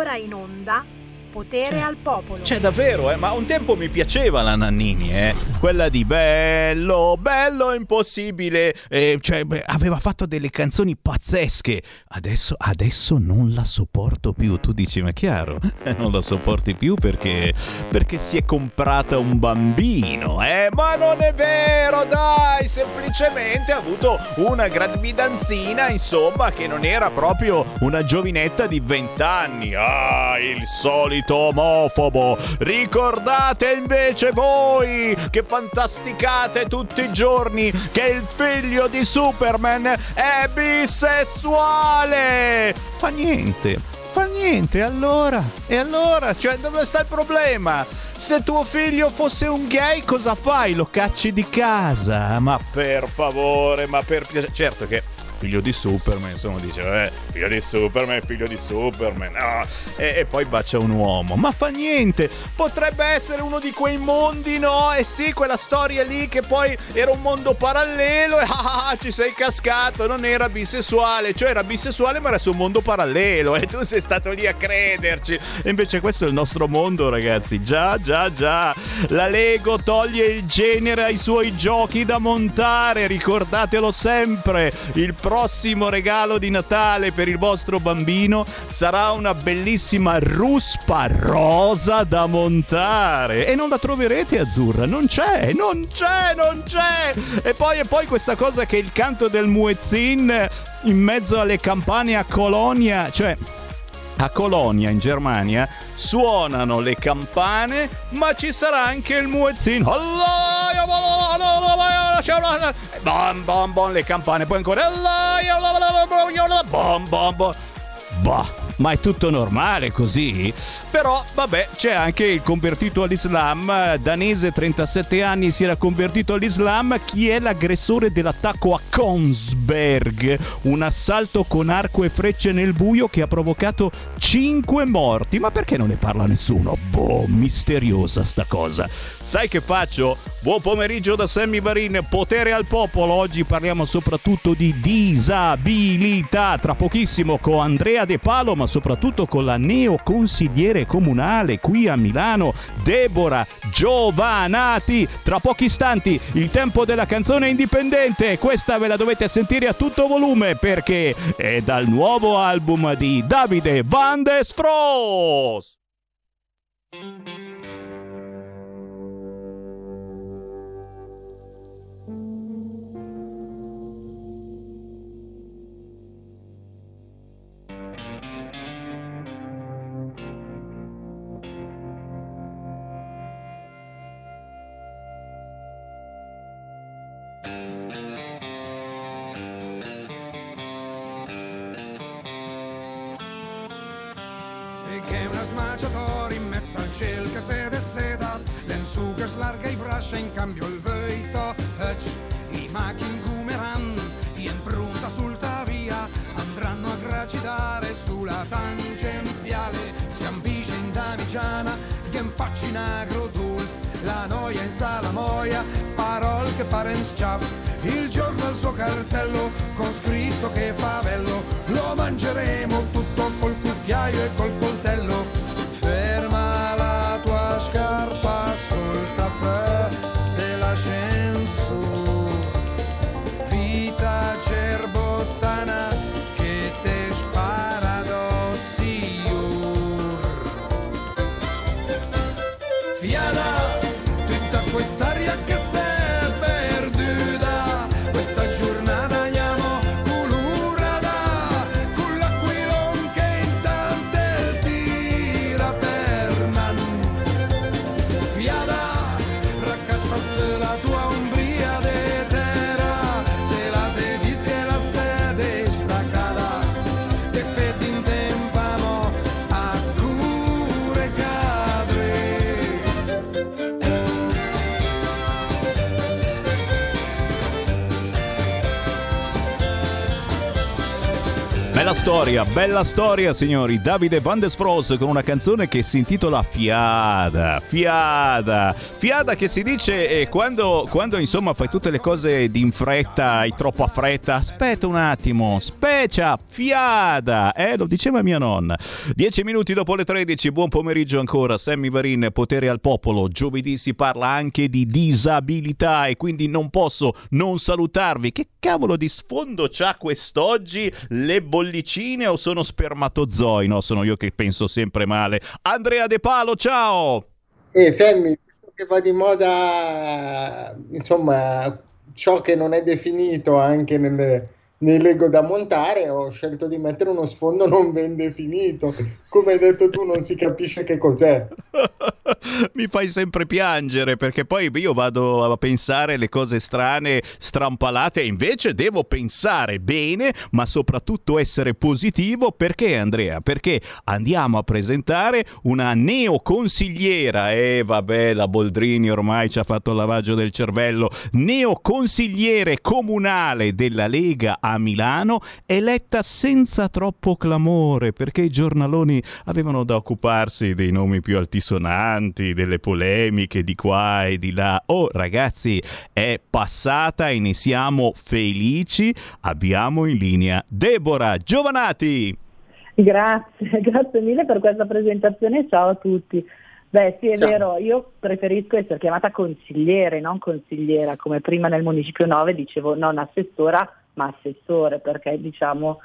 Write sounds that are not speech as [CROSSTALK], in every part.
ora in onda Potere C'è- al popolo. C'è davvero, eh, ma un tempo mi piaceva la Nannini, eh. Quella di bello, bello impossibile. Eh, cioè, beh, aveva fatto delle canzoni pazzesche. Adesso, adesso non la sopporto più. Tu dici, ma chiaro, [LAUGHS] non la sopporti più perché, perché si è comprata un bambino, eh? Ma non è vero, dai, semplicemente ha avuto una gravidanzina, insomma, che non era proprio una giovinetta di 20 anni. Ah, il solito omofobo. Ricordate invece voi che fantasticate tutti i giorni che il figlio di Superman è bisessuale. Fa niente. Fa niente, allora? E allora? Cioè, dove sta il problema? Se tuo figlio fosse un gay, cosa fai? Lo cacci di casa? Ma per favore, ma per piacere. Certo che figlio di Superman, insomma, dice, eh, figlio di Superman, figlio di Superman, no. E, e poi bacia un uomo. Ma fa niente, potrebbe essere uno di quei mondi, no? E sì, quella storia lì che poi era un mondo parallelo e [LAUGHS] ah, ah, ci sei cascato, non era bisessuale, cioè era bisessuale ma era su un mondo parallelo e tu sei stato lì a crederci. E invece questo è il nostro mondo, ragazzi. Già, già, già. La Lego toglie il genere ai suoi giochi da montare, ricordatelo sempre. Il prossimo regalo di Natale per il vostro bambino sarà una bellissima ruspa rosa da montare e non la troverete azzurra, non c'è, non c'è, non c'è. E poi e poi questa cosa che il canto del muezzin in mezzo alle campane a Colonia, cioè a Colonia in Germania suonano le campane, ma ci sarà anche il muezzin. Bom bom bom le campane, poi ancora bom bom bom. Bah, ma è tutto normale così? Però, vabbè, c'è anche il convertito all'Islam, danese 37 anni, si era convertito all'Islam. Chi è l'aggressore dell'attacco a Konsberg? Un assalto con arco e frecce nel buio che ha provocato 5 morti. Ma perché non ne parla nessuno? Boh, misteriosa sta cosa. Sai che faccio? Buon pomeriggio da Sammy Varin, potere al popolo. Oggi parliamo soprattutto di disabilità. Tra pochissimo con Andrea De Palo, ma soprattutto con la neoconsigliere comunale qui a Milano, Deborah Giovanati. Tra pochi istanti il tempo della canzone indipendente. Questa ve la dovete sentire a tutto volume perché è dal nuovo album di Davide Van de Stros. I machin gumeranno in pronta sul via Andranno a gracidare sulla tangenziale. Si ambisce in Davigiana Che facci in agrodulz La noia in salamoia Parol che parens ciaf Il giorno al suo cartello Con scritto che fa bello Lo mangeremo tutto col cucchiaio e col coltello storia, bella storia signori, Davide Van der Sfros con una canzone che si intitola Fiada, Fiada, Fiada che si dice eh, quando, quando insomma fai tutte le cose in fretta, hai troppa fretta, aspetta un attimo, specia, Fiada, eh lo diceva mia nonna. Dieci minuti dopo le 13, buon pomeriggio ancora, Sammy Varin, potere al popolo, giovedì si parla anche di disabilità e quindi non posso non salutarvi, che cavolo di sfondo c'ha quest'oggi? Le bollette bollicine o sono spermatozoi? No, sono io che penso sempre male. Andrea De Palo, ciao! Eh, Sammy, visto che va di moda, insomma, ciò che non è definito anche nelle nei Lego da montare ho scelto di mettere uno sfondo non ben definito. Come hai detto tu, non si capisce che cos'è. [LAUGHS] Mi fai sempre piangere perché poi io vado a pensare le cose strane, strampalate e invece devo pensare bene, ma soprattutto essere positivo. Perché Andrea? Perché andiamo a presentare una neoconsigliera. E eh, vabbè, la Boldrini ormai ci ha fatto il lavaggio del cervello. Neoconsigliere comunale della Lega a Milano, eletta senza troppo clamore perché i giornaloni avevano da occuparsi dei nomi più altisonanti, delle polemiche di qua e di là. Oh ragazzi, è passata e ne siamo felici. Abbiamo in linea Deborah Giovanati. Grazie, [LAUGHS] grazie mille per questa presentazione. Ciao a tutti. Beh sì è Ciao. vero, io preferisco essere chiamata consigliere, non consigliera, come prima nel Municipio 9 dicevo non assessora, ma assessore, perché diciamo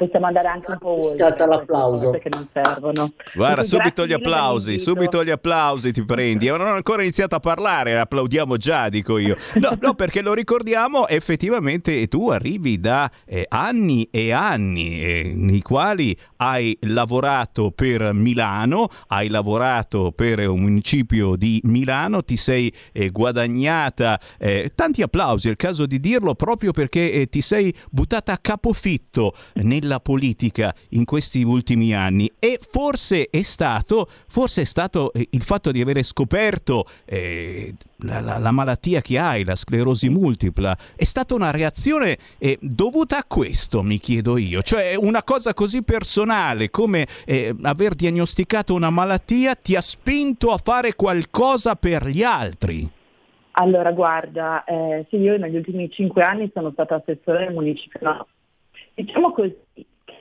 possiamo andare anche un po' oltre. Scatta l'applauso. Che non servono. Guarda, Quindi subito gli applausi, subito gli applausi ti prendi. Non ho ancora iniziato a parlare, applaudiamo già, dico io. No, [LAUGHS] no perché lo ricordiamo, effettivamente tu arrivi da eh, anni e anni eh, nei quali hai lavorato per Milano, hai lavorato per un municipio di Milano, ti sei eh, guadagnata eh, tanti applausi, è il caso di dirlo, proprio perché eh, ti sei buttata a capofitto nella della politica in questi ultimi anni. E forse è stato, forse è stato eh, il fatto di avere scoperto eh, la, la, la, malattia che hai, la sclerosi multipla, è stata una reazione eh, dovuta a questo, mi chiedo io, cioè una cosa così personale come eh, aver diagnosticato una malattia ti ha spinto a fare qualcosa per gli altri. Allora, guarda, eh, sì, io negli ultimi cinque anni sono stata assessore del municipio Diciamo così,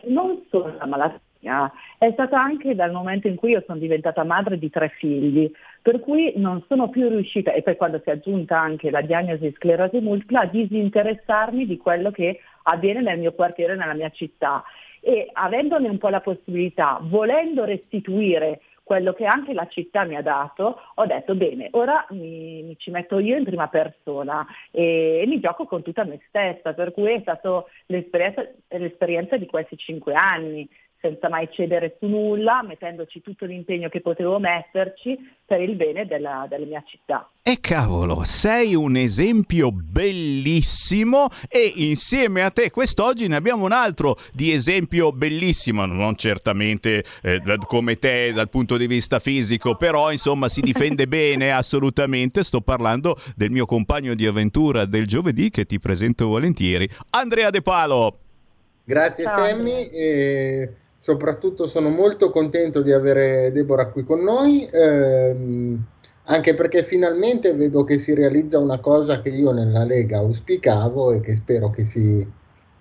non solo la malattia, è stata anche dal momento in cui io sono diventata madre di tre figli, per cui non sono più riuscita, e poi quando si è aggiunta anche la diagnosi sclerosi multipla, a disinteressarmi di quello che avviene nel mio quartiere, nella mia città. E avendone un po' la possibilità, volendo restituire quello che anche la città mi ha dato, ho detto bene, ora mi, mi ci metto io in prima persona e, e, mi gioco con tutta me stessa, per cui è stata l'esperienza, l'esperienza di questi cinque anni, senza mai cedere su nulla, mettendoci tutto l'impegno che potevo metterci per il bene della, della, mia città. E cavolo, sei un esempio bellissimo e insieme a te quest'oggi ne abbiamo un altro di esempio bellissimo, non certamente eh, come te dal punto di vista fisico, però insomma si difende [LAUGHS] bene assolutamente, sto parlando del mio compagno di avventura del giovedì che ti presento volentieri, Andrea De Palo. Grazie Ciao. Sammy. E soprattutto sono molto contento di avere Deborah qui con noi, ehm, anche perché finalmente vedo che si realizza una cosa che io nella Lega auspicavo e che spero che si,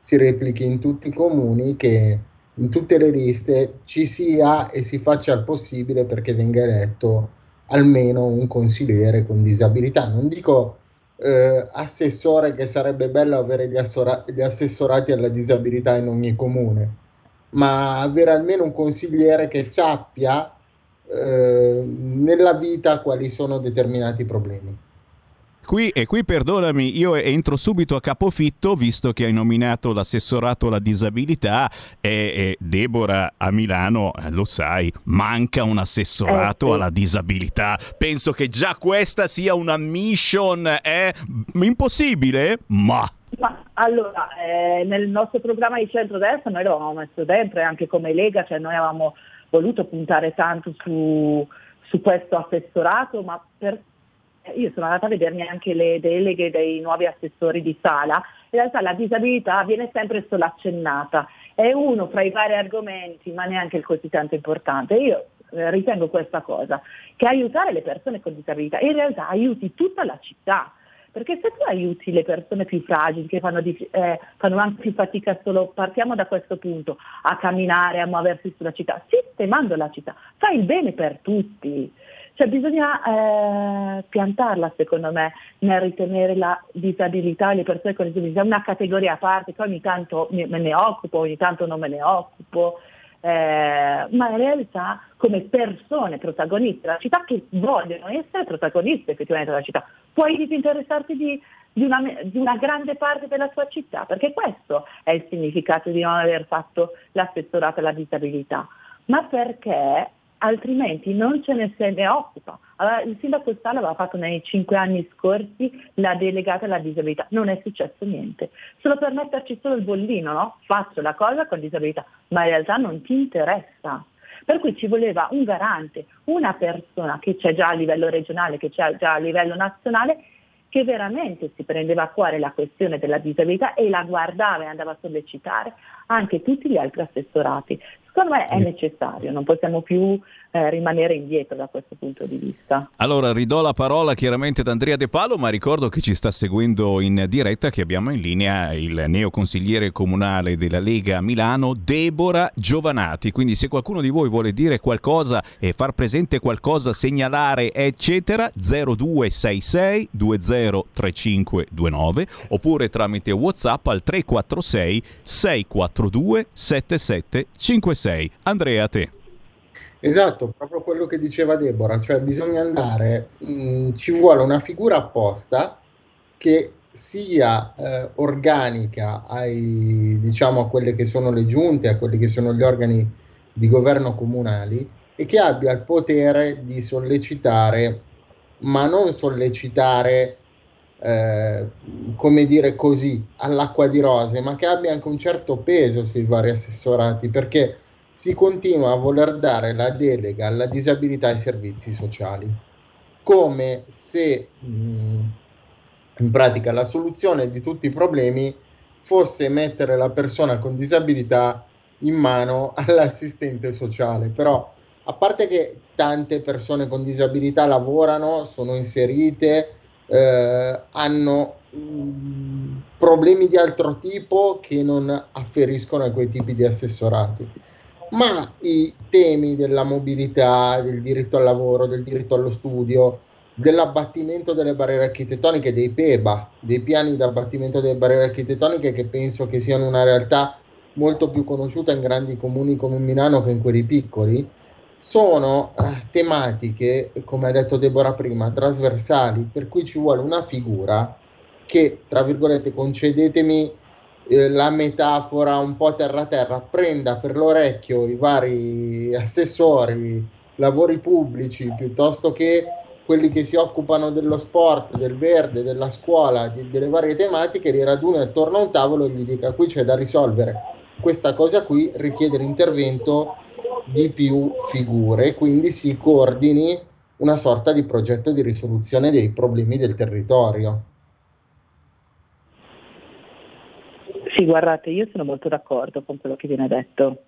si replichi in tutti i comuni, che in tutte le liste ci sia e si faccia il possibile perché venga eletto almeno un consigliere con disabilità. Non dico eh, assessore che sarebbe bello avere gli, assora- gli assessorati alla disabilità in ogni comune ma avere almeno un consigliere che sappia eh, nella vita quali sono determinati problemi. Qui, e qui perdonami, io entro subito a capofitto, visto che hai nominato l'assessorato alla disabilità e, e Deborah a Milano, eh, lo sai, manca un assessorato eh, sì. alla disabilità. Penso che già questa sia una mission, è eh? impossibile, ma ma allora, eh, nel nostro programma di centrodestra noi l'avevamo messo dentro e anche come Lega, cioè noi avevamo voluto puntare tanto su, su questo assessorato, ma per, io sono andata a vedermi anche le deleghe dei nuovi assessori di sala, in realtà la disabilità viene sempre solo accennata è uno fra i vari argomenti, ma neanche il così tanto importante. Io eh, ritengo questa cosa, che aiutare le persone con disabilità in realtà aiuti tutta la città. Perché se tu aiuti le persone più fragili, che fanno, di, eh, fanno, anche più fatica solo, partiamo da questo punto, a camminare, a muoversi sulla città, sistemando la città, fai il bene per tutti. Cioè bisogna eh, piantarla secondo me nel ritenere la disabilità le persone con disabilità una categoria a parte che ogni tanto me ne occupo, ogni tanto non me ne occupo eh, ma in realtà come persone protagoniste della città che vogliono essere protagoniste effettivamente della città. Puoi disinteressarti di, di, una, di una grande parte della tua città, perché questo è il significato di non aver fatto l'assessorato alla disabilità, ma perché altrimenti non ce ne se ne occupa. Allora, il sindaco Stalla aveva fatto nei cinque anni scorsi la delegata alla disabilità, non è successo niente, solo per metterci solo il bollino, no? Faccio la cosa con disabilità, ma in realtà non ti interessa. Per cui ci voleva un garante, una persona che c'è già a livello regionale, che c'è già a livello nazionale, che veramente si prendeva a cuore la questione della disabilità e la guardava e andava a sollecitare anche tutti gli altri assessorati. Secondo me è necessario, non possiamo più eh, rimanere indietro da questo punto di vista. Allora ridò la parola chiaramente ad Andrea De Palo, ma ricordo che ci sta seguendo in diretta che abbiamo in linea il neoconsigliere comunale della Lega Milano, Debora Giovanati. Quindi se qualcuno di voi vuole dire qualcosa e far presente qualcosa, segnalare, eccetera, 0266 203529 oppure tramite WhatsApp al 346 642 7756. 6. Andrea, a te. Esatto, proprio quello che diceva Deborah, cioè bisogna andare, mh, mm, ci vuole una figura apposta che sia eh, organica ai, diciamo, a quelle che sono le giunte, a quelli che sono gli organi di governo comunali e che abbia il potere di sollecitare, ma non sollecitare, eh, come dire così, all'acqua di rose, ma che abbia anche un certo peso sui vari assessorati, perché si continua a voler dare la delega alla disabilità ai servizi sociali, come se mh, in pratica la soluzione di tutti i problemi fosse mettere la persona con disabilità in mano [LAUGHS] all'assistente sociale. Però, a parte che tante persone con disabilità lavorano, sono inserite, eh, hanno mh, problemi di altro tipo che non afferiscono a quei tipi di assessorati ma i temi della mobilità, del diritto al lavoro, del diritto allo studio, dell'abbattimento delle barriere architettoniche, dei PEBA, dei piani di abbattimento delle barriere architettoniche che penso che siano una realtà molto più conosciuta in grandi comuni come Milano che in quelli piccoli, sono eh, tematiche, come ha detto Deborah prima, trasversali, per cui ci vuole una figura che, tra virgolette, concedetemi eh, la metafora un po' terra-terra, prenda per l'orecchio i vari assessori, lavori pubblici, piuttosto che quelli che si occupano dello sport, del verde, della scuola, di, delle varie tematiche, li raduna attorno a un tavolo e gli dica qui c'è da risolvere. Questa cosa qui richiede l'intervento di più figure, quindi si coordini una sorta di progetto di risoluzione dei problemi del territorio. Sì, guardate, io sono molto d'accordo con quello che viene detto.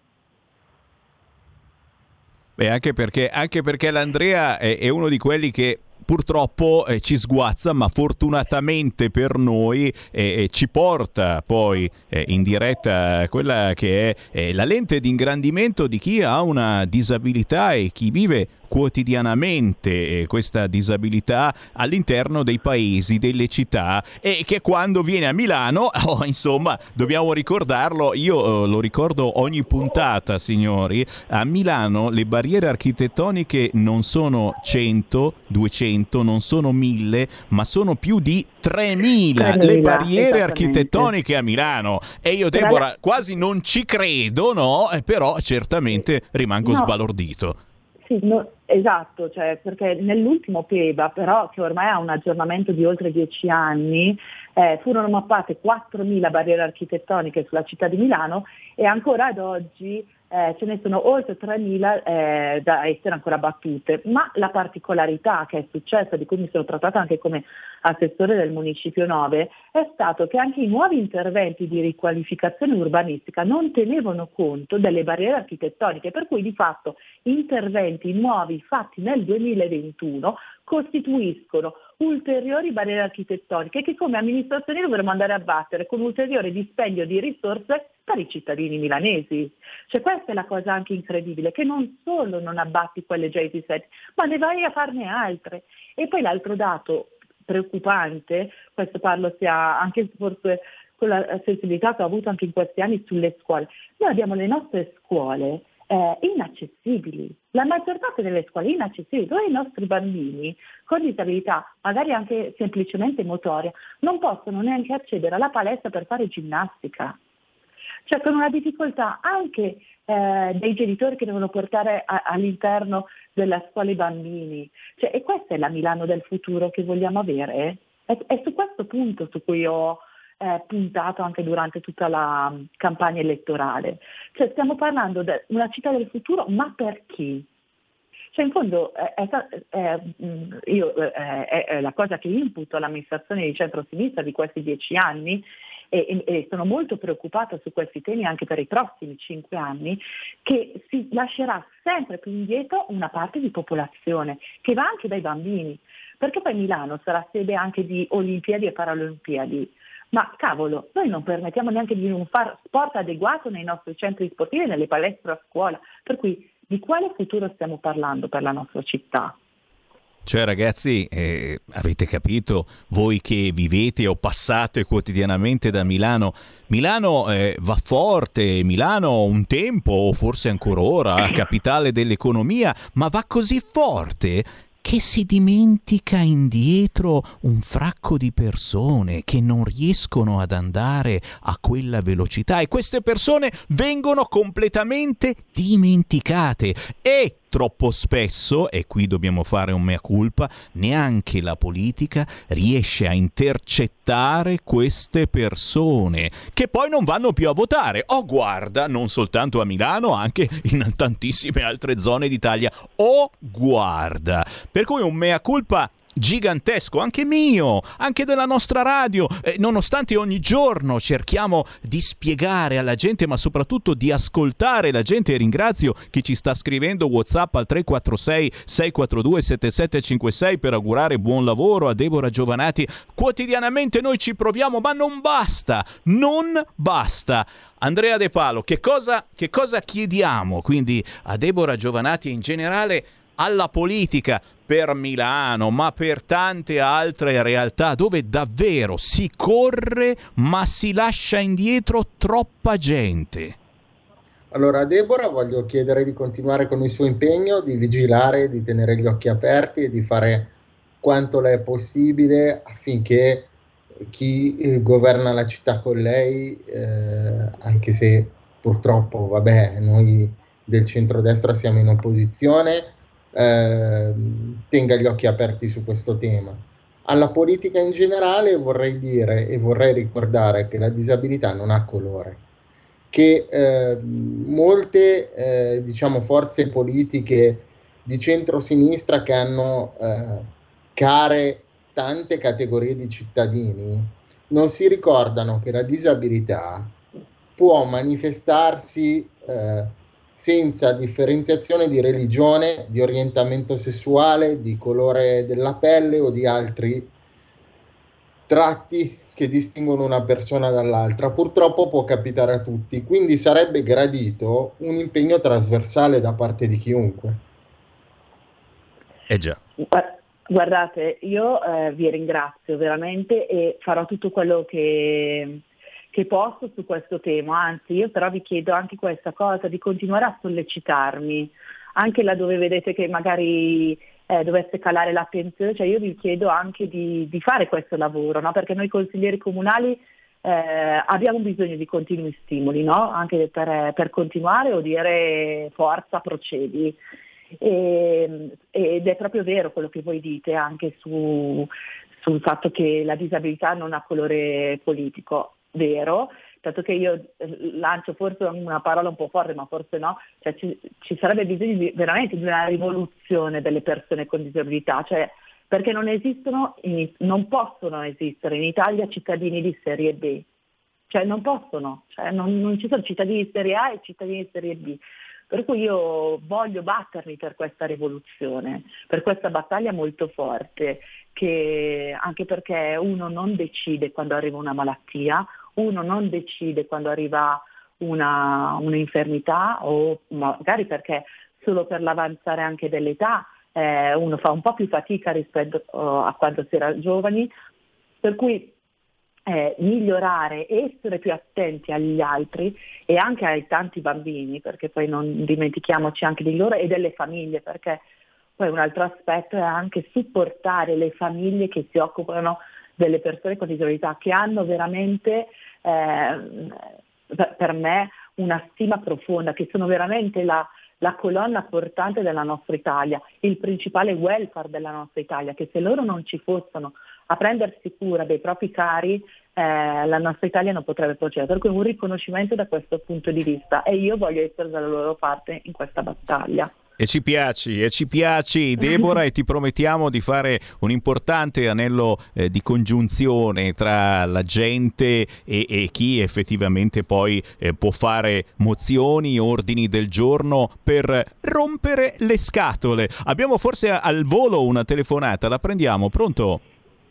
Beh, anche perché, anche perché l'Andrea è, è uno di quelli che purtroppo eh, ci sguazza, ma fortunatamente per noi eh, ci porta poi eh, in diretta quella che è la lente di ingrandimento di chi ha una disabilità e chi vive quotidianamente eh, questa disabilità all'interno dei paesi, delle città e che quando viene a Milano, [LAUGHS] oh, insomma, dobbiamo ricordarlo, io eh, lo ricordo ogni puntata, signori, a Milano le barriere architettoniche non sono 100, 200, non sono 1000, ma sono più di 3000 le barriere architettoniche a Milano e io Deborah quasi non ci credo, no? Eh, però certamente rimango no. sbalordito. Sì, no, esatto, cioè, perché nell'ultimo PEBA, però che ormai ha un aggiornamento di oltre dieci anni, eh, furono mappate 4.000 barriere architettoniche sulla città di Milano e ancora ad oggi eh, ce ne sono oltre 3.000 eh, da essere ancora battute, ma la particolarità che è successa, di cui mi sono trattata anche come assessore del Municipio 9, è stato che anche i nuovi interventi di riqualificazione urbanistica non tenevano conto delle barriere architettoniche, per cui di fatto interventi nuovi fatti nel 2021 costituiscono ulteriori barriere architettoniche che come amministrazione dovremmo andare a battere con ulteriore dispendio di risorse per i cittadini milanesi. Cioè questa è la cosa anche incredibile, che non solo non abbatti quelle già esistenti, ma ne vai a farne altre. E poi l'altro dato preoccupante, questo parlo sia anche forse con la sensibilità che ho avuto anche in questi anni sulle scuole, noi abbiamo le nostre scuole eh, inaccessibili. La maggior parte delle scuole inaccessibili, dove i nostri bambini con disabilità, magari anche semplicemente motoria, non possono neanche accedere alla palestra per fare ginnastica cioè con una difficoltà anche eh, dei genitori che devono portare a, all'interno della scuola i bambini. Cioè, e questa è la Milano del futuro che vogliamo avere? È, è su questo punto su cui ho eh, puntato anche durante tutta la um, campagna elettorale. Cioè, stiamo parlando di una città del futuro, ma per chi? Cioè in fondo eh, è, mm, io, eh, la cosa che imputo all'amministrazione di centro-sinistra di questi dieci anni e, e, sono molto preoccupata su questi temi anche per i prossimi cinque anni, che si lascerà sempre più indietro una parte di popolazione, che va anche dai bambini, perché poi Milano sarà sede anche di Olimpiadi e Paralimpiadi. Ma cavolo, noi non permettiamo neanche di non fare sport adeguato nei nostri centri sportivi e nelle palestre a scuola, per cui di quale futuro stiamo parlando per la nostra città? Cioè ragazzi, eh, avete capito, voi che vivete o passate quotidianamente da Milano, Milano eh, va forte, Milano un tempo, o forse ancora ora, capitale dell'economia, ma va così forte che si dimentica indietro un fracco di persone che non riescono ad andare a quella velocità. E queste persone vengono completamente dimenticate. E Troppo spesso, e qui dobbiamo fare un mea culpa, neanche la politica riesce a intercettare queste persone che poi non vanno più a votare. Oh guarda, non soltanto a Milano, anche in tantissime altre zone d'Italia. Oh guarda. Per cui un mea culpa gigantesco, anche mio, anche della nostra radio, eh, nonostante ogni giorno cerchiamo di spiegare alla gente, ma soprattutto di ascoltare la gente. Ringrazio chi ci sta scrivendo WhatsApp al 346 642 7756 per augurare buon lavoro a Deborah Giovanati. Quotidianamente noi ci proviamo, ma non basta, non basta. Andrea De Palo, che cosa, che cosa chiediamo quindi a Deborah Giovanati in generale alla politica per Milano, ma per tante altre realtà dove davvero si corre ma si lascia indietro troppa gente. Allora Deborah voglio chiedere di continuare con il suo impegno, di vigilare, di tenere gli occhi aperti e di fare quanto le è possibile affinché chi eh, governa la città con lei, eh, anche se purtroppo, vabbè, noi del centrodestra siamo in opposizione, eh, tenga gli occhi aperti su questo tema. Alla politica in generale vorrei dire e vorrei ricordare che la disabilità non ha colore, che eh, molte eh, diciamo, forze politiche di centro-sinistra che hanno eh, care tante categorie di cittadini non si ricordano che la disabilità può manifestarsi eh, senza differenziazione di religione, di orientamento sessuale, di colore della pelle o di altri tratti che distinguono una persona dall'altra. Purtroppo può capitare a tutti, quindi sarebbe gradito un impegno trasversale da parte di chiunque. Eh già. Guardate, io eh, vi ringrazio veramente e farò tutto quello che che posso su questo tema, anzi io però vi chiedo anche questa cosa di continuare a sollecitarmi, anche laddove vedete che magari eh, dovesse calare l'attenzione, cioè io vi chiedo anche di, di fare questo lavoro, no? perché noi consiglieri comunali eh, abbiamo bisogno di continui stimoli, no? anche per, per, continuare o dire forza, procedi. E, ed è proprio vero quello che voi dite anche su, sul fatto che la disabilità non ha colore politico, vero, tanto che io eh, lancio forse una parola un po' forte, ma forse no, cioè ci, ci, sarebbe bisogno di, veramente di una rivoluzione delle persone con disabilità, cioè, perché non esistono, non possono esistere in Italia cittadini di serie B, cioè non possono, cioè non, non ci sono cittadini di serie A e cittadini di serie B. Per cui io voglio battermi per questa rivoluzione, per questa battaglia molto forte, che, anche perché uno non decide quando arriva una malattia, uno non decide quando arriva una, un'infermità o magari perché solo per l'avanzare anche dell'età eh, uno fa un po' più fatica rispetto uh, a quando si era giovani, per cui eh, migliorare essere più attenti agli altri e anche ai tanti bambini, perché poi non dimentichiamoci anche di loro e delle famiglie, perché poi un altro aspetto è anche supportare le famiglie che si occupano delle persone con disabilità, che hanno veramente eh, per me una stima profonda, che sono veramente la, la colonna portante della nostra Italia, il principale welfare della nostra Italia, che se loro non ci fossero a prendersi cura dei propri cari, eh, la nostra Italia non potrebbe procedere. Per cui un riconoscimento da questo punto di vista e io voglio essere dalla loro parte in questa battaglia. E ci piaci, e ci piaci Deborah e ti promettiamo di fare un importante anello eh, di congiunzione tra la gente e, e chi effettivamente poi eh, può fare mozioni, ordini del giorno per rompere le scatole. Abbiamo forse al volo una telefonata, la prendiamo, pronto?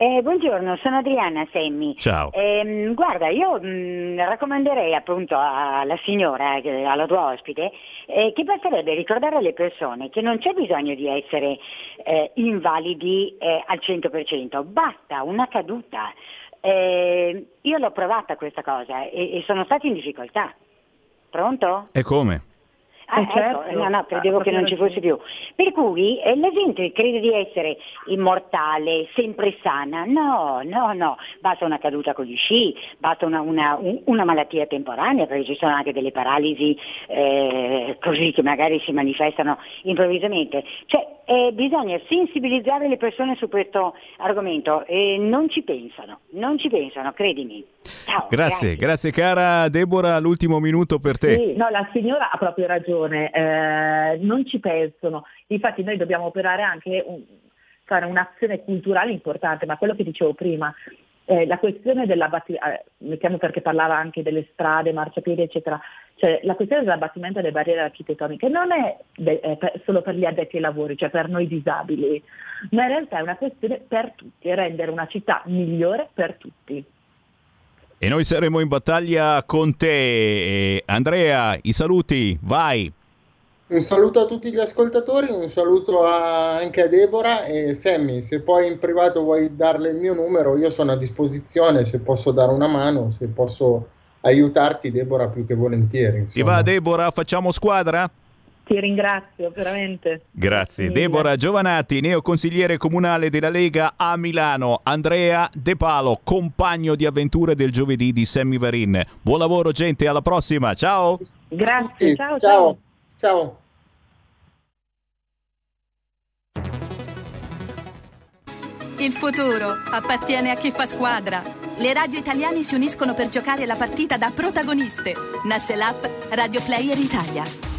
Eh, buongiorno, sono Adriana Semmi. Ciao. Eh, guarda, io mh, mm, raccomanderei appunto alla signora, alla tua ospite, eh, che basterebbe ricordare alle persone che non c'è bisogno di essere eh, invalidi eh, al 100%, basta una caduta. io l'ho provata questa cosa e, e sono stata in difficoltà. Pronto? E come? Ah, eh, ecco, certo. no, no, credevo che non ci fosse più. Per cui eh, la gente crede di essere immortale, sempre sana. No, no, no, basta una caduta con gli sci, basta una, una, un, una malattia temporanea, perché ci sono anche delle paralisi eh, così che magari si manifestano improvvisamente. Cioè, eh, bisogna sensibilizzare le persone su questo argomento e non ci pensano, non ci pensano, credimi. Ciao, grazie, grazie, grazie cara Deborah, l'ultimo minuto per te. Sì, no, la signora ha proprio ragione, eh, non ci pensano, infatti noi dobbiamo operare anche un, fare un'azione culturale importante, ma quello che dicevo prima, eh, la questione dell'abbattimento, eh, mettiamo perché parlava anche delle strade, marciapiedi eccetera, cioè la questione dell'abbattimento delle barriere architettoniche non è de- eh, per, solo per gli addetti ai lavori, cioè per noi disabili, ma in realtà è una questione per tutti, rendere una città migliore per tutti. E noi saremo in battaglia con te. Andrea, i saluti, vai. Un saluto a tutti gli ascoltatori, un saluto a, anche a Deborah e Sammy, se poi in privato vuoi darle il mio numero, io sono a disposizione, se posso dare una mano, se posso aiutarti Deborah più che volentieri. Insomma. Ti va Deborah, facciamo squadra? Ti ringrazio veramente. Grazie. Deborah Giovanati, neoconsigliere comunale della Lega a Milano. Andrea De Palo, compagno di avventure del giovedì di Sammy Varin. Buon lavoro gente, alla prossima. Ciao. Grazie, ciao. Ciao. ciao. Il futuro appartiene a chi fa squadra. Le radio italiane si uniscono per giocare la partita da protagoniste. Nasce l'app Radio Player Italia.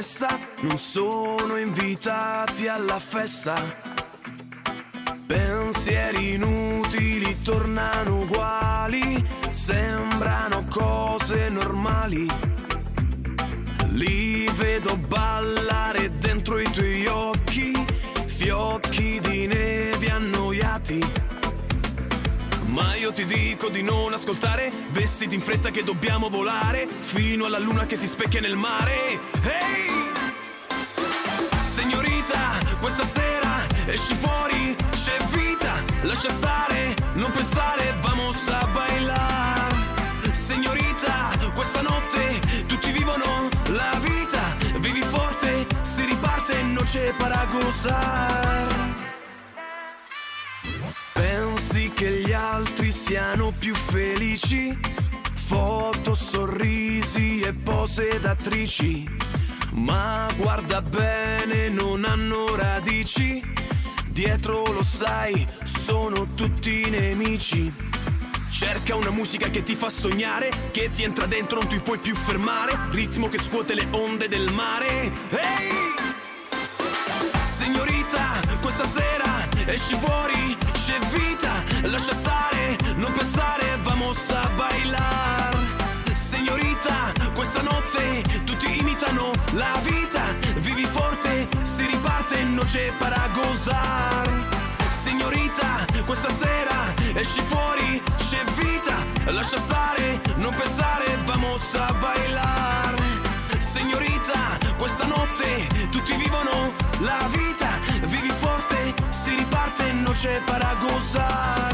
Testa non sono invitati alla festa. Pensieri inutili tornano uguali, sembrano cose normali. Li vedo ballare ti dico di non ascoltare. Vestiti in fretta che dobbiamo volare Fino alla luna che si specchia nel mare. Ehi! Signorita, questa sera esci fuori, c'è vita Lascia stare, non pensare, vamos a bailar. Signorita, questa notte tutti vivono la vita Vivi forte, si riparte, non c'è paragosar che gli altri siano più felici? Foto, sorrisi e pose d'attrici. Ma guarda bene, non hanno radici. Dietro lo sai, sono tutti nemici. Cerca una musica che ti fa sognare, che ti entra dentro, non ti puoi più fermare. Ritmo che scuote le onde del mare. Ehi! Signorita, questa sera esci fuori, c'è vita, lascia stare, non pensare, vamos a bailar. Signorita, questa notte tutti imitano la vita, vivi forte, si riparte, noche para gozar. Signorita, questa sera esci fuori, c'è vita, lascia stare, non pensare, vamos a bailar. Signorita, questa notte tutti vivono la vita, noche para gozar.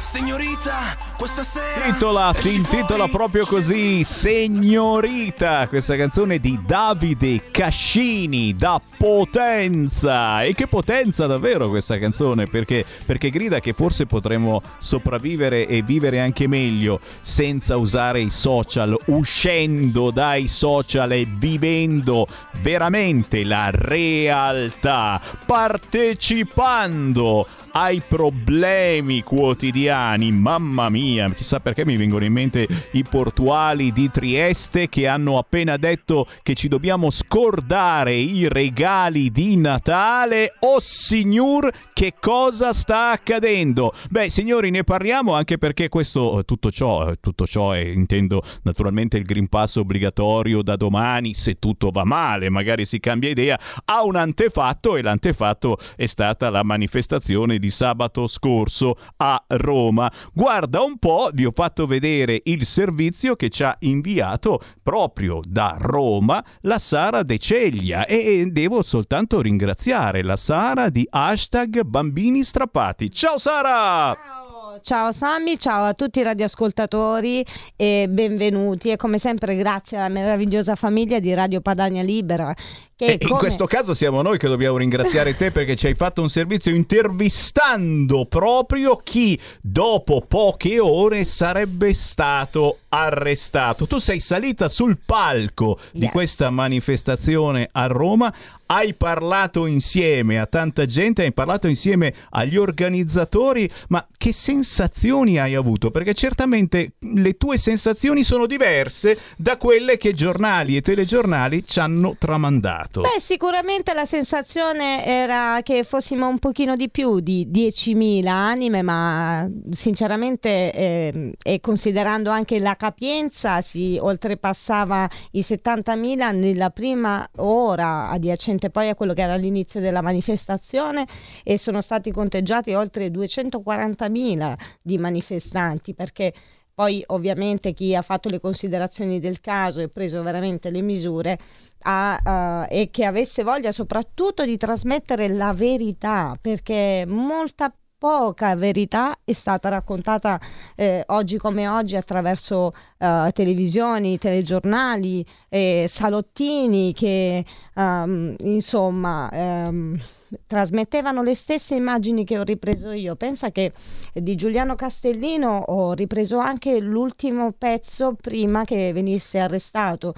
Signorita, questa sera Titola, si intitola proprio così, Signorita, questa canzone di Davide Cascini da Potenza. E che potenza davvero questa canzone, perché, perché grida che forse potremmo sopravvivere e vivere anche meglio senza usare i social, uscendo dai social e vivendo veramente la realtà, partecipando ai problemi quotidiani. Mamma mia, chissà perché mi vengono in mente i portuali di Trieste che hanno appena detto che ci dobbiamo scordare i regali di Natale. Oh signor, che cosa sta accadendo? Beh, signori, ne parliamo anche perché questo tutto ciò, tutto ciò è intendo naturalmente il Green Pass obbligatorio da domani, se tutto va male, magari si cambia idea, ha un antefatto e l'antefatto è stata la manifestazione di sabato scorso a Roma. Guarda un po', vi ho fatto vedere il servizio che ci ha inviato proprio da Roma la Sara De Ceglia e devo soltanto ringraziare la Sara di hashtag bambini strappati. Ciao Sara! Ciao Sammy, ciao a tutti i radioascoltatori e benvenuti e come sempre grazie alla meravigliosa famiglia di Radio Padania Libera. Che E in come- questo caso siamo noi che dobbiamo ringraziare te perché ci hai fatto un servizio intervistando proprio chi dopo poche ore sarebbe stato arrestato. Tu sei salita sul palco di Yes. questa manifestazione a Roma, hai parlato insieme a tanta gente, hai parlato insieme agli organizzatori, ma che sensazioni hai avuto? Perché certamente le tue sensazioni sono diverse da quelle che giornali e telegiornali ci hanno tramandato. Beh, sicuramente la sensazione era che fossimo un pochino di più di 10.000 anime, ma sinceramente ehm, e considerando anche la capienza si oltrepassava i 70.000 nella prima ora adiacente poi a quello che era l'inizio della manifestazione e sono stati conteggiati oltre 240.000 di manifestanti perché poi ovviamente chi ha fatto le considerazioni del caso e preso veramente le misure ha, eh, e che avesse voglia soprattutto di trasmettere la verità, perché molta poca verità è stata raccontata eh, oggi come oggi attraverso eh, televisioni, telegiornali, eh, salottini che ehm, insomma ehm, trasmettevano le stesse immagini che ho ripreso io. Pensa che di Giuliano Castellino ho ripreso anche l'ultimo pezzo prima che venisse arrestato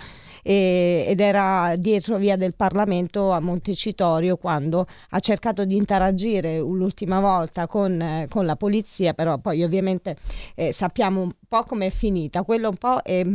e- ed era dietro via del Parlamento a Montecitorio quando ha cercato di interagire l'ultima volta con, con la polizia, però poi ovviamente eh, sappiamo un po' com'è finita. Quello un po' è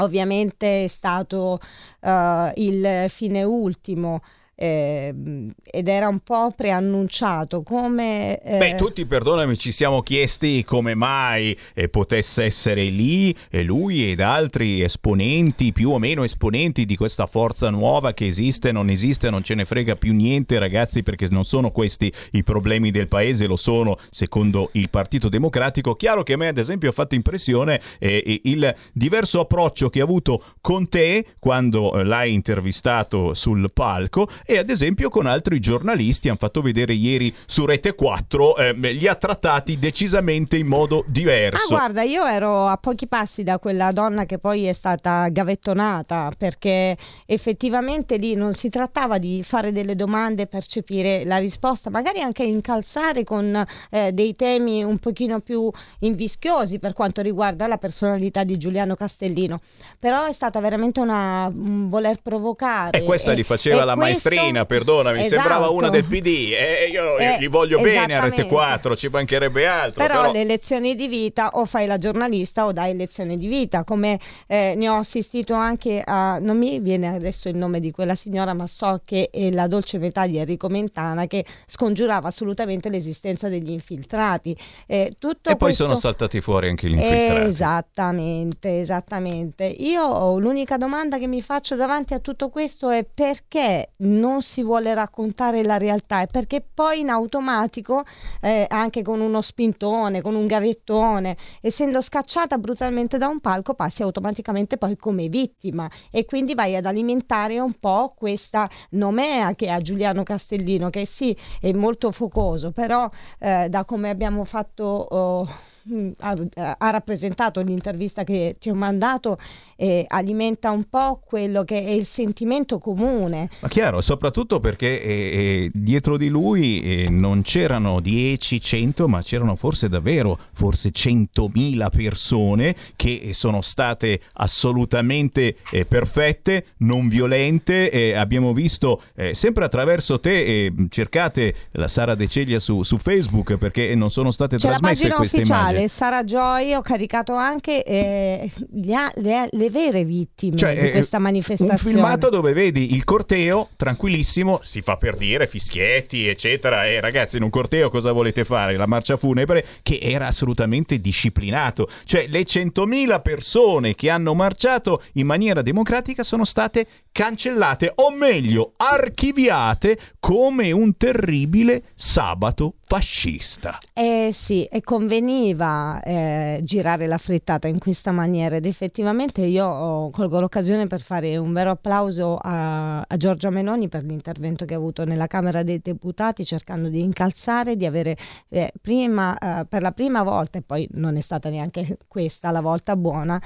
ovviamente è stato eh, il fine ultimo ehm, ed era un po' preannunciato come eh, Beh, tutti, perdonami, ci siamo chiesti come mai eh, potesse essere lì e lui ed altri esponenti, più o meno esponenti di questa forza nuova che esiste, non esiste, non ce ne frega più niente, ragazzi, perché non sono questi i problemi del paese, lo sono secondo il Partito Democratico. Chiaro che a me, ad esempio, ha fatto impressione eh, il diverso approccio che ha avuto con te quando eh, l'hai intervistato sul palco e ad esempio con altri giornalisti, hanno fatto vedere ieri su Rete 4, eh, li ha trattati decisamente in modo diverso. Ah, guarda, io ero a pochi passi da quella donna che poi è stata gavettonata perché effettivamente lì non si trattava di fare delle domande e percepire la risposta, magari anche incalzare con eh, dei temi un pochino più invischiosi per quanto riguarda la personalità di Giuliano Castellino, però è stata veramente una un voler provocare. E questa e, gli faceva la questo... maestrina, perdonami, esatto. sembrava una del PD e io eh, gli voglio bene a Rete 4, ci mancherebbe altro. Però, però, le lezioni di vita o fai la giornalista o dai lezioni di vita, come eh, ne ho assistito anche a, non mi viene adesso il nome di quella signora, ma so che è la dolce metà di Enrico Mentana che scongiurava assolutamente l'esistenza degli infiltrati. Eh, e poi questo... sono saltati fuori anche gli infiltrati. Esattamente, esattamente. Io l'unica domanda che mi faccio davanti a tutto questo è perché non si vuole raccontare la realtà e perché poi in automatico, eh, anche con uno spintone, con un gavettone, essendo scacciata brutalmente da un palco, passi automaticamente poi come vittima. E quindi vai ad alimentare un po' questa nomea che ha Giuliano Castellino, che sì, è molto focoso, però eh, da come abbiamo fatto... Oh, ha, ha, rappresentato l'intervista che ci ho mandato e alimenta un po' quello che è il sentimento comune. Ma chiaro, soprattutto perché eh, eh, dietro di lui eh, non c'erano 10, 100, ma c'erano forse davvero forse 100.000 persone che sono state assolutamente eh, perfette, non violente. abbiamo visto eh, sempre attraverso te, eh, cercate la Sara De Ceglia su, su, Facebook perché non sono state C'è trasmesse queste ufficiale. immagini. Sara Joy ho caricato anche eh, le, le, le, vere vittime cioè, di questa manifestazione. Un filmato dove vedi il corteo tranquillissimo, si fa per dire fischietti, eccetera. E ragazzi, in un corteo cosa volete fare? La marcia funebre che era assolutamente disciplinato. Cioè, le 100.000 persone che hanno marciato in maniera democratica sono state cancellate, o meglio, archiviate come un terribile sabato fascista. Eh sì, e conveniva eh, girare la frittata in questa maniera ed effettivamente io colgo l'occasione per fare un vero applauso a, a, Giorgia Meloni per l'intervento che ha avuto nella Camera dei Deputati cercando di incalzare, di avere eh, prima, eh, per la prima volta, e poi non è stata neanche questa la volta buona,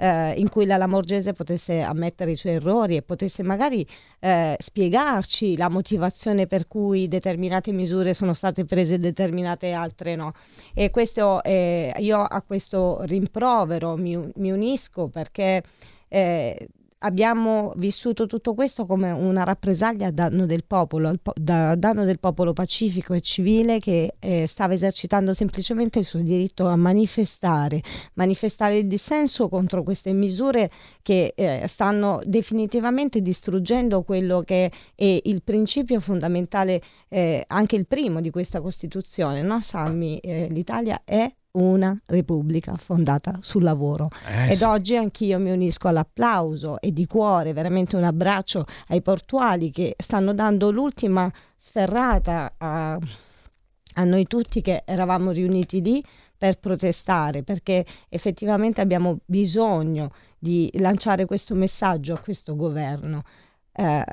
eh, in cui la Lamorgese potesse ammettere i suoi errori e potesse magari eh, spiegarci la motivazione per cui determinate misure sono state prese e determinate altre no. E questo, eh, io a questo rimprovero mi, mi unisco perché eh, abbiamo vissuto tutto questo come una rappresaglia a danno del popolo, a da, danno del popolo pacifico e civile che eh, stava esercitando semplicemente il suo diritto a manifestare, manifestare il dissenso contro queste misure che eh, stanno definitivamente distruggendo quello che è il principio fondamentale, eh, anche il primo di questa Costituzione, no Sammy? Eh, L'Italia è una repubblica fondata sul lavoro. Eh, Ed sì. oggi anch'io mi unisco all'applauso e di cuore veramente un abbraccio ai portuali che stanno dando l'ultima sferrata a, a noi tutti che eravamo riuniti lì per protestare, perché effettivamente abbiamo bisogno di lanciare questo messaggio a questo governo eh,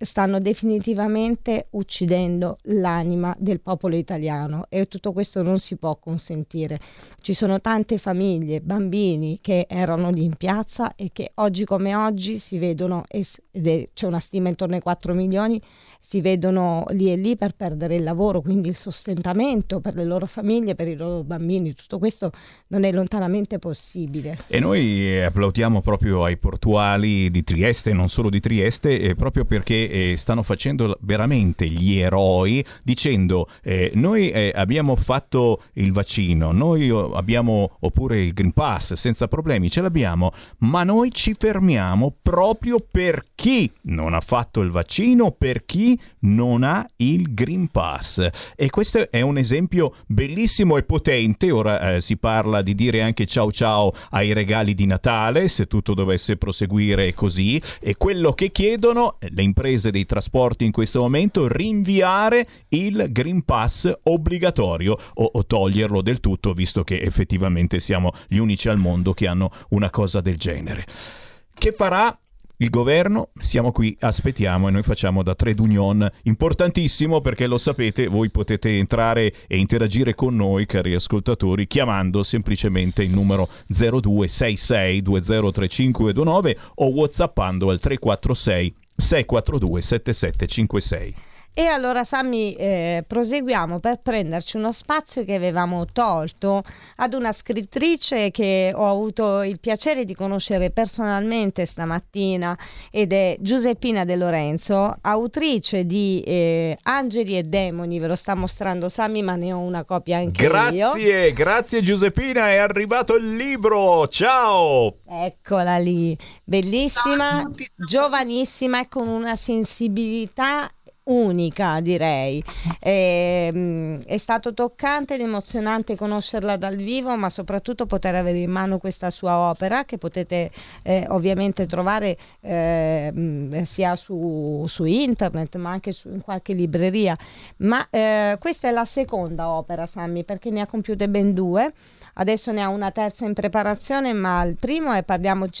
stanno definitivamente uccidendo l'anima del popolo italiano e tutto questo non si può consentire. Ci sono tante famiglie, bambini che erano lì in piazza e che oggi come oggi si vedono, ed è, c'è una stima intorno ai 4 milioni, si vedono lì e lì per perdere il lavoro, quindi il sostentamento per le loro famiglie, per i loro bambini, tutto questo non è lontanamente possibile. E noi applaudiamo proprio ai portuali di Trieste, non solo di Trieste, eh, proprio perché eh, stanno facendo veramente gli eroi dicendo eh, noi eh, abbiamo fatto il vaccino, noi abbiamo oppure il Green Pass senza problemi, ce l'abbiamo, ma noi ci fermiamo proprio per chi non ha fatto il vaccino, per chi non ha il Green Pass. E questo è un esempio bellissimo e potente. Ora eh, si parla di dire anche ciao ciao ai regali di Natale, se tutto dovesse proseguire così. E quello che chiedono le imprese dei trasporti in questo momento, rinviare il Green Pass obbligatorio o, o toglierlo del tutto, visto che effettivamente siamo gli unici al mondo che hanno una cosa del genere. Che farà il governo, siamo qui, aspettiamo e noi facciamo da trade union importantissimo perché lo sapete, voi potete entrare e interagire con noi, cari ascoltatori, chiamando semplicemente il numero 0266203529 o whatsappando al 346 642 7756. E allora Sammy eh, proseguiamo per prenderci uno spazio che avevamo tolto ad una scrittrice che ho avuto il piacere di conoscere personalmente stamattina ed è Giuseppina De Lorenzo, autrice di eh, Angeli e Demoni, ve lo sta mostrando Sammy ma ne ho una copia anche grazie, io. Grazie, grazie Giuseppina, è arrivato il libro, ciao! Eccola lì, bellissima, giovanissima e con una sensibilità unica direi. È, ehm, è, stato toccante ed emozionante conoscerla dal vivo ma soprattutto poter avere in mano questa sua opera che potete eh, ovviamente trovare eh, sia su, su, internet ma anche su, in qualche libreria. Ma eh, questa è la seconda opera Sammy perché ne ha compiute ben due. Adesso ne ha una terza in preparazione, ma il primo è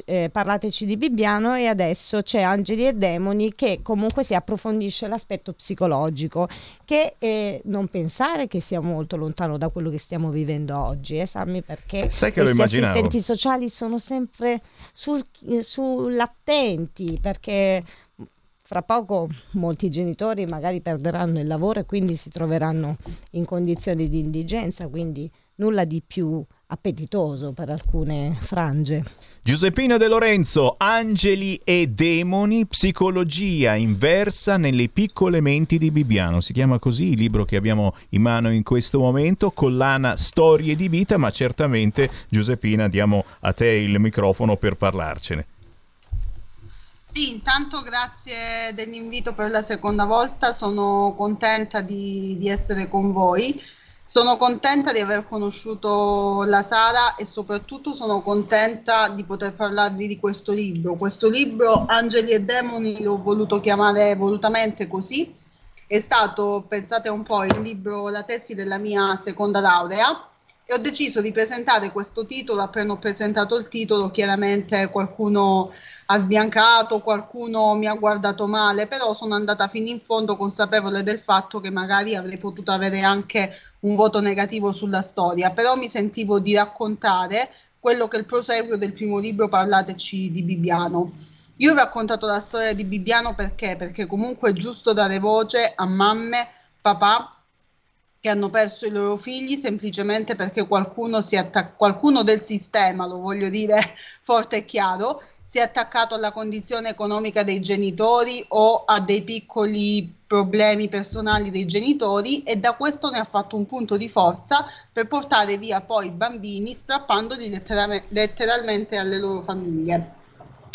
eh, Parlateci di Bibbiano e adesso c'è Angeli e Demoni che comunque si approfondisce l'aspetto psicologico, che eh, non pensare che sia molto lontano da quello che stiamo vivendo oggi, eh, Sammy, perché Sai che questi assistenti sociali sono sempre sul, sull'attenti, perché fra poco molti genitori magari perderanno il lavoro e quindi si troveranno in condizioni di indigenza, quindi nulla di più appetitoso per alcune frange. Giuseppina De Lorenzo, Angeli e Demoni, psicologia inversa nelle piccole menti di Bibbiano. Si chiama così il libro che abbiamo in mano in questo momento, collana Storie di vita, ma certamente Giuseppina diamo a te il microfono per parlarcene. Sì, intanto grazie dell'invito per la seconda volta, sono contenta di, di essere con voi. Sono contenta di aver conosciuto la Sara e soprattutto sono contenta di poter parlarvi di questo libro. Questo libro, Angeli e Demoni, l'ho voluto chiamare volutamente così. È stato, pensate un po', il libro, la tesi della mia seconda laurea e ho deciso di presentare questo titolo. Appena ho presentato il titolo, chiaramente qualcuno ha sbiancato, qualcuno mi ha guardato male, però sono andata fino in fondo consapevole del fatto che magari avrei potuto avere anche un voto negativo sulla storia, però mi sentivo di raccontare quello che è il proseguio del primo libro Parlateci di Bibbiano. Io ho raccontato la storia di Bibbiano perché? Perché comunque è giusto dare voce a mamme, papà che hanno perso i loro figli semplicemente perché qualcuno, si attac- qualcuno del sistema, lo voglio dire [LAUGHS] forte e chiaro, si è attaccato alla condizione economica dei genitori o a dei piccoli problemi personali dei genitori e da questo ne ha fatto un punto di forza per portare via poi i bambini strappandoli letteram- letteralmente alle loro famiglie.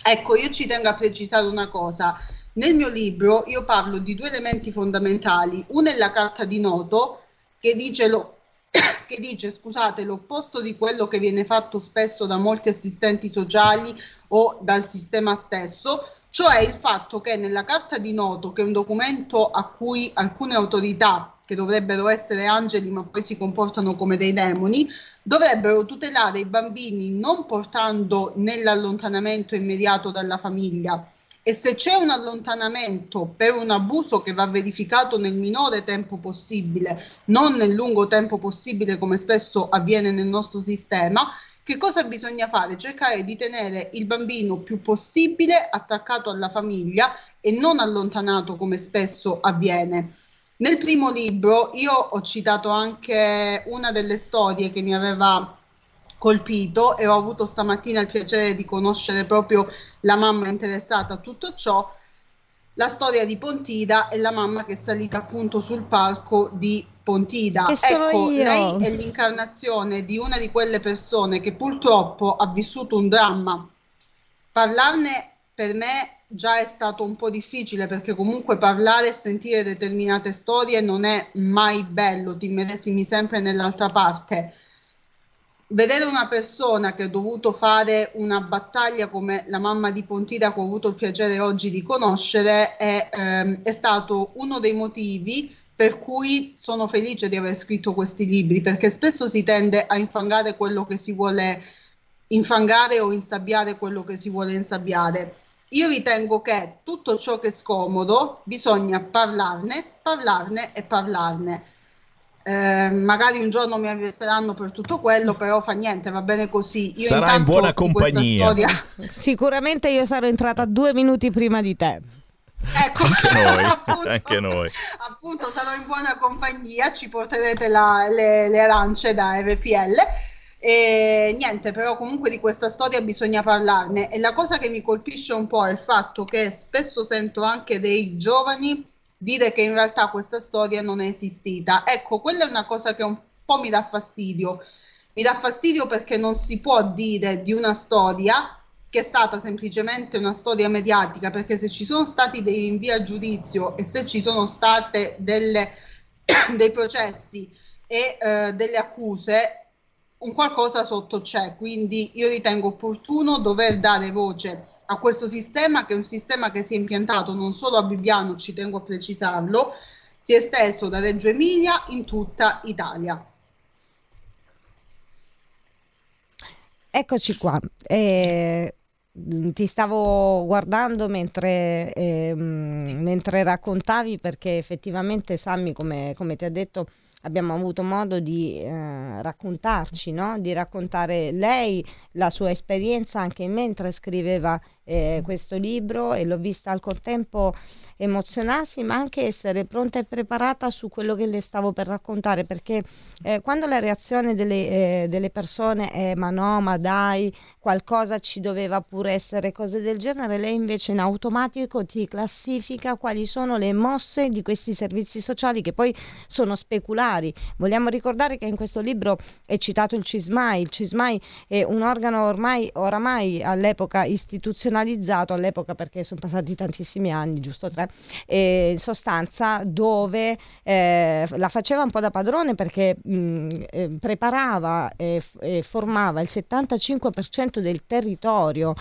Ecco, io ci tengo a precisare una cosa. Nel mio libro io parlo di due elementi fondamentali. Uno è la carta di noto che dice, lo, [COUGHS] che dice scusate, l'opposto di quello che viene fatto spesso da molti assistenti sociali o dal sistema stesso, cioè il fatto che nella carta di noto, che è un documento a cui alcune autorità, che dovrebbero essere angeli ma poi si comportano come dei demoni, dovrebbero tutelare i bambini non portando nell'allontanamento immediato dalla famiglia, e se c'è un allontanamento per un abuso che va verificato nel minore tempo possibile, non nel lungo tempo possibile come spesso avviene nel nostro sistema, che cosa bisogna fare? Cercare di tenere il bambino più possibile attaccato alla famiglia e non allontanato come spesso avviene. Nel primo libro io ho citato anche una delle storie che mi aveva colpito e ho avuto stamattina il piacere di conoscere proprio la mamma interessata a tutto ciò, la storia di Pontida e la mamma che è salita appunto sul palco di Pontida. Ecco, lei è l'incarnazione di una di quelle persone che purtroppo ha vissuto un dramma. Parlarne per me già è stato un po' difficile perché comunque parlare e sentire determinate storie non è mai bello, ti medesimi sempre nell'altra parte vedere una persona che ha dovuto fare una battaglia come la mamma di Pontida che ho avuto il piacere oggi di conoscere è, ehm, è stato uno dei motivi per cui sono felice di aver scritto questi libri perché spesso si tende a infangare quello che si vuole infangare o insabbiare quello che si vuole insabbiare io ritengo che tutto ciò che è scomodo bisogna parlarne, parlarne e parlarne. Eh, magari un giorno mi arresteranno per tutto quello, però fa niente, va bene così. Io Sarà in buona compagnia. Storia... Sicuramente io sarò entrata due minuti prima di te. Ecco, anche noi, [LAUGHS] appunto, anche noi. appunto sarò in buona compagnia, ci porterete la, le, le arance da RPL. E niente, però comunque di questa storia bisogna parlarne e la cosa che mi colpisce un po' è il fatto che spesso sento anche dei giovani dire che in realtà questa storia non è esistita. Ecco, quella è una cosa che un po' mi dà fastidio. Mi dà fastidio perché non si può dire di una storia che è stata semplicemente una storia mediatica, perché se ci sono stati dei rinvii a giudizio e se ci sono state delle, [COUGHS] dei processi e eh, delle accuse, un qualcosa sotto c'è, quindi io ritengo opportuno dover dare voce a questo sistema che è un sistema che si è impiantato non solo a Bibbiano, ci tengo a precisarlo, si è esteso da Reggio Emilia in tutta Italia. Eccoci qua. Eh, ti stavo guardando mentre, eh, mentre, raccontavi perché effettivamente Sammy, come, come ti ha detto, abbiamo avuto modo di eh, raccontarci, no? di raccontare lei la sua esperienza anche mentre scriveva eh, questo libro e l'ho vista al contempo emozionarsi ma anche essere pronta e preparata su quello che le stavo per raccontare perché eh, quando la reazione delle, eh, delle, persone è ma no ma dai qualcosa ci doveva pure essere cose del genere lei invece in automatico ti classifica quali sono le mosse di questi servizi sociali che poi sono speculari. Vogliamo ricordare che in questo libro è citato il CISMAI. Il CISMAI è un organo ormai oramai all'epoca istituzionalizzato all'epoca perché sono passati tantissimi anni giusto tre eh, in sostanza dove eh, la faceva un po' da padrone perché mh, eh, preparava e, e formava il 75% del territorio.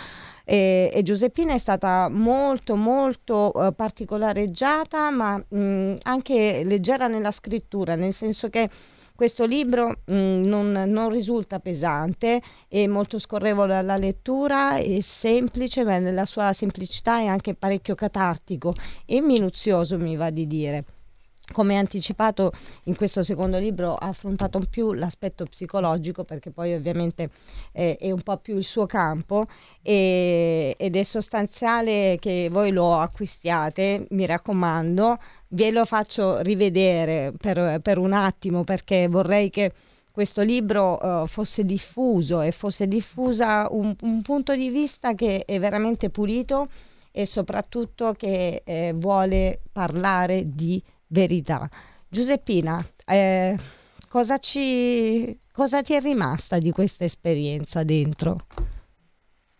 E, e, Giuseppina è stata molto molto uh, particolareggiata ma mh, anche leggera nella scrittura nel senso che questo libro mh, mm, non, non, risulta pesante, è molto scorrevole alla lettura, è semplice, ma nella sua semplicità è anche parecchio catartico e minuzioso, mi va di dire come anticipato in questo secondo libro ha affrontato più l'aspetto psicologico perché poi ovviamente eh, è un po' più il suo campo e, ed è sostanziale che voi lo acquistiate, mi raccomando, ve lo faccio rivedere per, per un attimo perché vorrei che questo libro uh, fosse diffuso e fosse diffusa un, un, punto di vista che è veramente pulito e soprattutto che eh, vuole parlare di verità. Giuseppina, eh, cosa, ci, cosa ti è rimasta di questa esperienza dentro?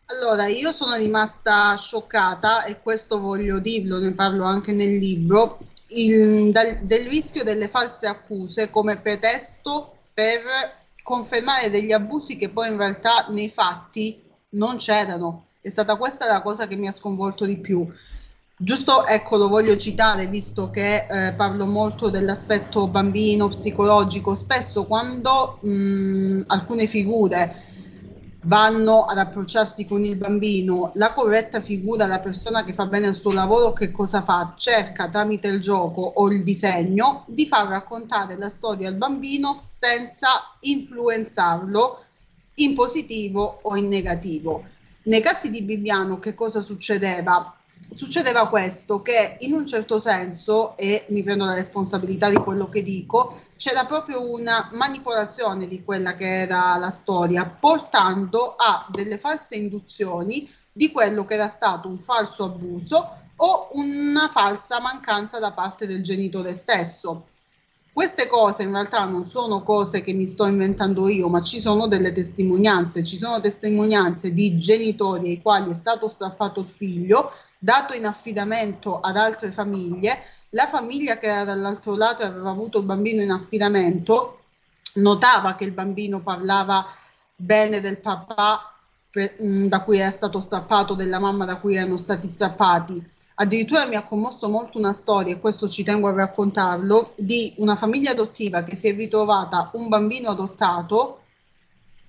Allora, io sono rimasta scioccata e questo voglio dirlo, ne parlo anche nel libro, il, dal, del rischio delle false accuse come pretesto per confermare degli abusi che poi in realtà nei fatti non c'erano. È stata questa la cosa che mi ha sconvolto di più. Giusto, ecco, lo voglio citare visto che eh, parlo molto dell'aspetto bambino, psicologico. Spesso quando mh, alcune figure vanno ad approcciarsi con il bambino, la corretta figura, la persona che fa bene il suo lavoro, che cosa fa? Cerca tramite il gioco o il disegno di far raccontare la storia al bambino senza influenzarlo in positivo o in negativo. Nei casi di Bibiano che cosa succedeva? Succedeva questo, che in un certo senso, e mi prendo la responsabilità di quello che dico, c'era proprio una manipolazione di quella che era la storia, portando a delle false induzioni di quello che era stato un falso abuso o una falsa mancanza da parte del genitore stesso. Queste cose in realtà non sono cose che mi sto inventando io, ma ci sono delle testimonianze, ci sono testimonianze di genitori ai quali è stato strappato il figlio dato in affidamento ad altre famiglie, la famiglia che era dall'altro lato e aveva avuto il bambino in affidamento notava che il bambino parlava bene del papà per, mh, mm, da cui era stato strappato, della mamma da cui erano stati strappati. Addirittura mi ha commosso molto una storia, e questo ci tengo a raccontarlo, di una famiglia adottiva che si è ritrovata un bambino adottato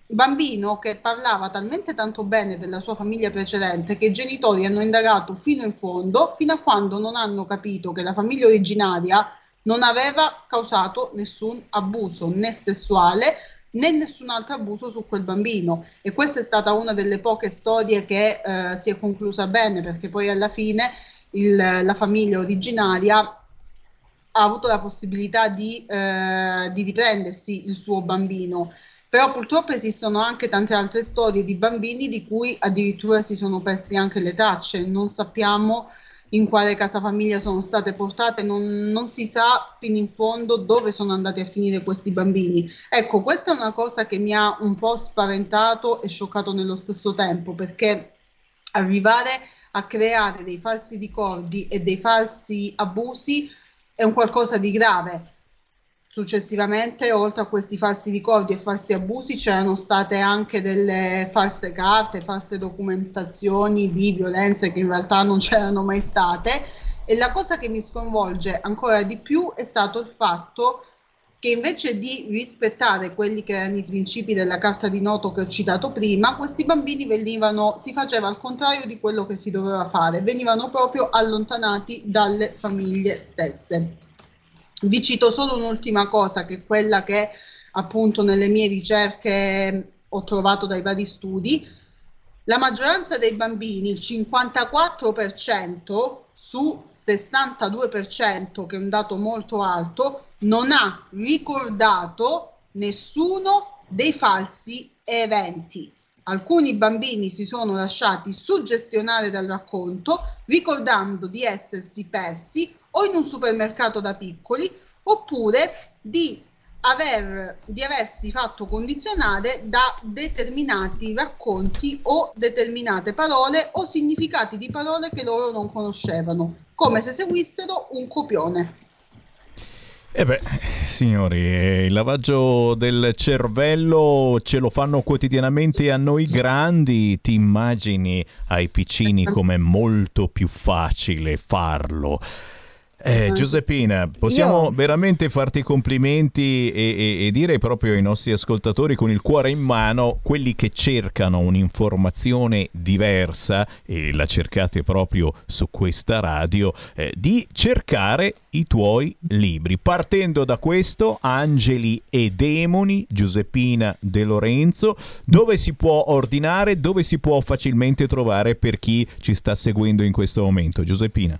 bambino che parlava talmente tanto bene della sua famiglia precedente che i genitori hanno indagato fino in fondo, fino a quando non hanno capito che la famiglia originaria non aveva causato nessun abuso né sessuale né nessun altro abuso su quel bambino. E questa è stata una delle poche storie che eh, si è conclusa bene perché poi alla fine il, la famiglia originaria ha avuto la possibilità di, eh, di riprendersi il suo bambino però purtroppo esistono anche tante altre storie di bambini di cui addirittura si sono persi anche le tracce, non sappiamo in quale casa famiglia sono state portate, non, non, si sa fino in fondo dove sono andati a finire questi bambini. Ecco, questa è una cosa che mi ha un po' spaventato e scioccato nello stesso tempo, perché arrivare a creare dei falsi ricordi e dei falsi abusi è un qualcosa di grave Successivamente, oltre a questi falsi ricordi e falsi abusi, c'erano state anche delle false carte, false documentazioni di violenze che in realtà non c'erano mai state. E la cosa che mi sconvolge ancora di più è stato il fatto che invece di rispettare quelli che erano i principi della carta di noto che ho citato prima, questi bambini venivano, si faceva al contrario di quello che si doveva fare, venivano proprio allontanati dalle famiglie stesse. Vi cito solo un'ultima cosa, che è quella che appunto nelle mie ricerche ho trovato dai vari studi. La maggioranza dei bambini, il 54% su 62%, che è un dato molto alto, non ha ricordato nessuno dei falsi eventi. Alcuni bambini si sono lasciati suggestionare dal racconto, ricordando di essersi persi o in un supermercato da piccoli oppure di, aver, di aversi fatto condizionare da determinati racconti o determinate parole o significati di parole che loro non conoscevano, come se seguissero un copione. E eh beh, signori, il lavaggio del cervello ce lo fanno quotidianamente a noi grandi, ti immagini ai piccini [LAUGHS] come molto più facile farlo. Eh, Giuseppina, possiamo Io... veramente farti complimenti e, e, e, dire proprio ai nostri ascoltatori con il cuore in mano, quelli che cercano un'informazione diversa, e la cercate proprio su questa radio, eh, di cercare i tuoi libri. Partendo da questo, Angeli e Demoni, Giuseppina De Lorenzo, dove si può ordinare, dove si può facilmente trovare per chi ci sta seguendo in questo momento. Giuseppina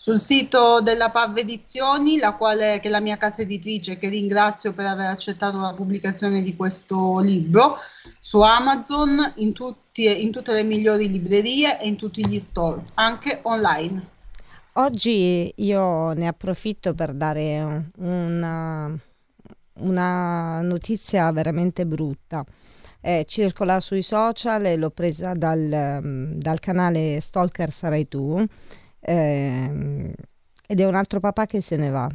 sul sito della PAV Edizioni, la quale, che è la mia casa editrice, che ringrazio per aver accettato la pubblicazione di questo libro, su Amazon, in, tutti, in tutte le migliori librerie e in tutti gli store, anche online. Oggi io ne approfitto per dare una, una notizia veramente brutta. Eh, circola sui social e l'ho presa dal, dal canale Stalker Sarai Tu eh, ed è un altro papà che se ne va.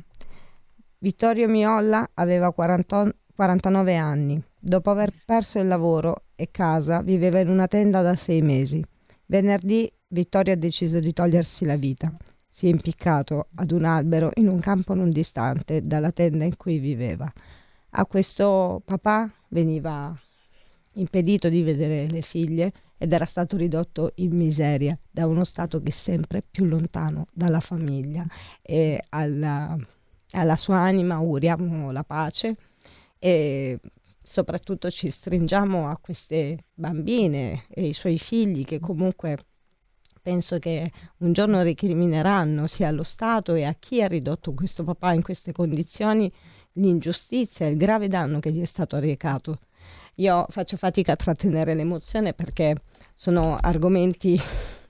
Vittorio Miolla aveva 40, 49 anni. Dopo aver perso il lavoro e casa, viveva in una tenda da sei mesi. Venerdì Vittorio ha deciso di togliersi la vita. Si è impiccato ad un albero in un campo non distante dalla tenda in cui viveva. A questo papà veniva impedito di vedere le figlie ed era stato ridotto in miseria da uno Stato che è sempre più lontano dalla famiglia e alla, alla sua anima auguriamo la pace e soprattutto ci stringiamo a queste bambine e ai suoi figli che comunque penso che un giorno recrimineranno sia allo Stato e a chi ha ridotto questo papà in queste condizioni l'ingiustizia e il grave danno che gli è stato recato. Io faccio fatica a trattenere l'emozione perché sono argomenti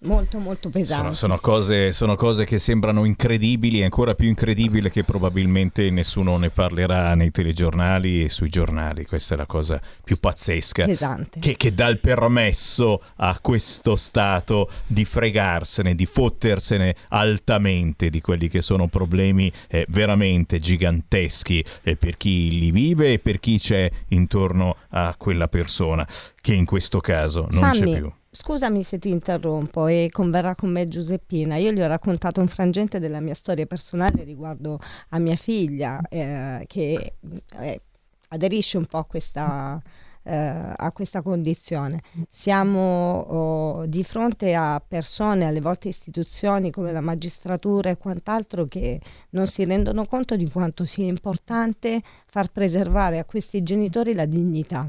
molto molto pesanti. Sono, sono, cose, sono, cose, che sembrano incredibili, ancora più incredibile che probabilmente nessuno ne parlerà nei telegiornali e sui giornali. Questa è la cosa più pazzesca che, che, dà il permesso a questo Stato di fregarsene, di fottersene altamente di quelli che sono problemi eh, veramente giganteschi eh, per chi li vive e per chi c'è intorno a quella persona, che in questo caso non Sammy. c'è più. Scusami se ti interrompo e converrà con me Giuseppina. Io gli ho raccontato un frangente della mia storia personale riguardo a mia figlia eh, che eh, aderisce un po' a questa a questa condizione. Siamo oh, di fronte a persone, alle volte istituzioni come la magistratura e quant'altro che non si rendono conto di quanto sia importante far preservare a questi genitori la dignità.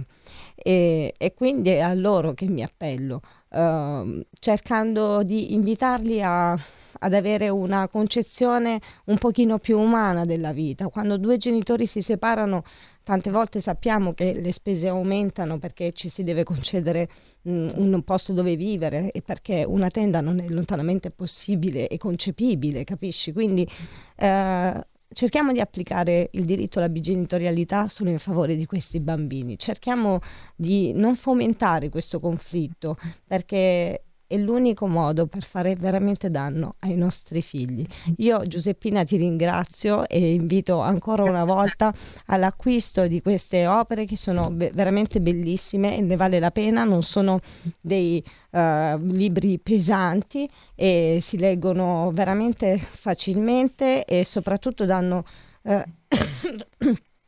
E, e quindi è a loro che mi appello, uh, cercando di invitarli a ad avere una concezione un pochino più umana della vita. Quando due genitori si separano, tante volte sappiamo che le spese aumentano perché ci si deve concedere mh, un posto dove vivere e perché una tenda non è lontanamente possibile e concepibile, capisci? Quindi eh, cerchiamo di applicare il diritto alla bigenitorialità solo in favore di questi bambini, cerchiamo di non fomentare questo conflitto perché è l'unico modo per fare veramente danno ai nostri figli. Io Giuseppina ti ringrazio e invito ancora una volta all'acquisto di queste opere che sono be- veramente bellissime e ne vale la pena, non sono dei uh, libri pesanti e si leggono veramente facilmente e soprattutto danno uh,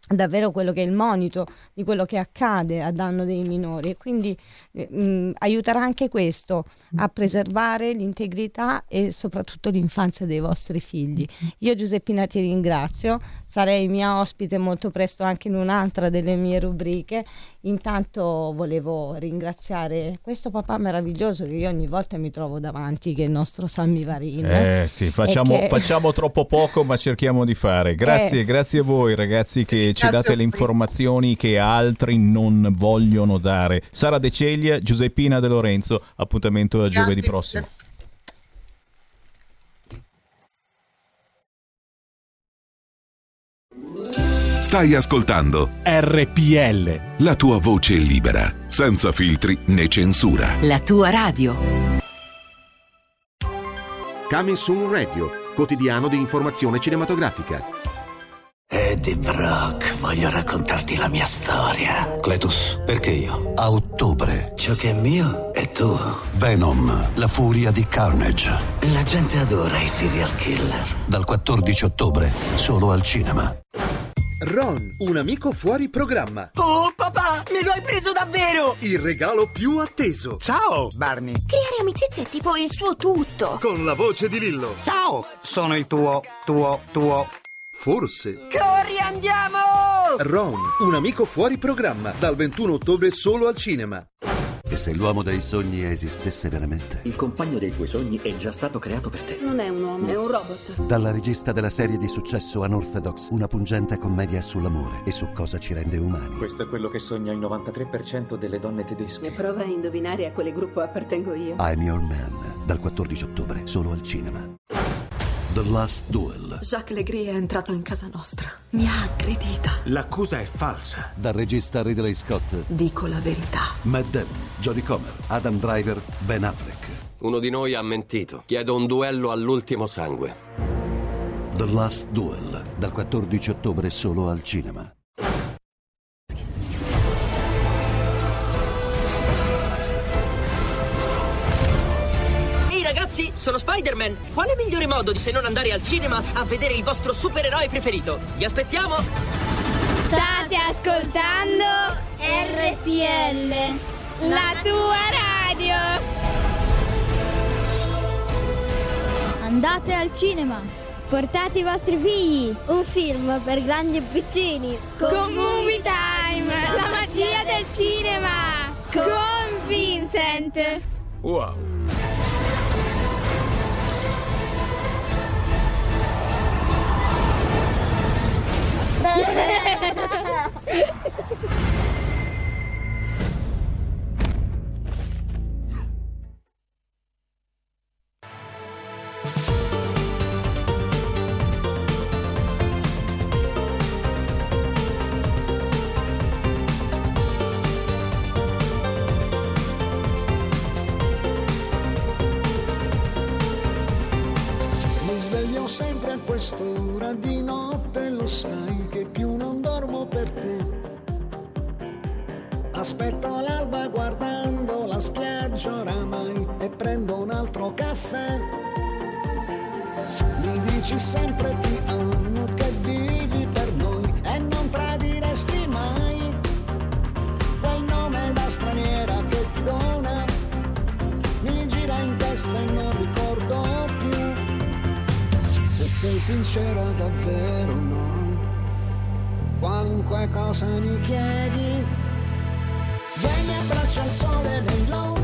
davvero quello che è il monito di quello che accade a danno dei minori e quindi eh, mh, aiuterà anche questo a preservare l'integrità e soprattutto l'infanzia dei vostri figli. Io Giuseppina ti ringrazio, sarei mia ospite molto presto anche in un'altra delle mie rubriche. Intanto volevo ringraziare questo papà meraviglioso che io ogni volta mi trovo davanti, che è il nostro Sammy Varin. Eh sì, facciamo, che... facciamo troppo poco ma cerchiamo di fare. Grazie, Eh. grazie a voi ragazzi che ci date le informazioni che altri non vogliono dare. Sara De Ceglia, Giuseppina De Lorenzo, appuntamento a giovedì prossimo. Stai ascoltando RPL. la tua voce libera, senza filtri né censura. La tua radio. Coming Soon Radio, quotidiano di informazione cinematografica. Eddie Brock, voglio raccontarti la mia storia. Cletus, perché io? A ottobre. Ciò che è mio è tuo. Venom, la furia di Carnage. La gente adora i serial killer. Dal 14 ottobre, solo al cinema. Ron, un amico fuori programma. Oh papà, me lo hai preso davvero! Il regalo più atteso. Ciao, Barney. Creare amicizia è tipo il suo tutto. Con la voce di Lillo. Ciao, sono il tuo, tuo, tuo. Forse. Corri, andiamo! Ron, un amico fuori programma. Dal 21 ottobre solo al cinema. E se l'uomo dei sogni esistesse veramente? Il compagno dei tuoi sogni è già stato creato per te. Non è un uomo, è un robot. Dalla regista della serie di successo Unorthodox, una pungente commedia sull'amore e su cosa ci rende umani. Questo è quello che sogna il 93% delle donne E tedesche. prova a indovinare a quale gruppo appartengo io. I'm Your Man, dal 14 ottobre, solo al cinema. The Last Duel, Jacques Legris è entrato in casa nostra. Mi ha aggredita. L'accusa è falsa. Dal regista Ridley Scott, Dico la verità. Matt Damon, Jodie Comer, Adam Driver, Ben Affleck. Uno di noi ha mentito. Chiedo un duello all'ultimo sangue. The Last Duel, dal 14 ottobre, solo al cinema. Sono Spider-Man! Quale migliore modo di se non andare al cinema a vedere il vostro supereroe preferito? Vi aspettiamo! State ascoltando RPL, la tua radio. Andate al cinema. Portate i vostri figli. Un film per grandi e piccini. Con Movie Time, la magia del cinema. Con Vincent. Wow. Yeah. [LAUGHS] sempre ti amo che vivi per noi e non tradiresti mai. Quel nome da straniera che ti dona mi gira in testa e non ricordo più. Se sei sincera davvero no qualunque cosa mi chiedi vieni e abbraccia il sole nell'ora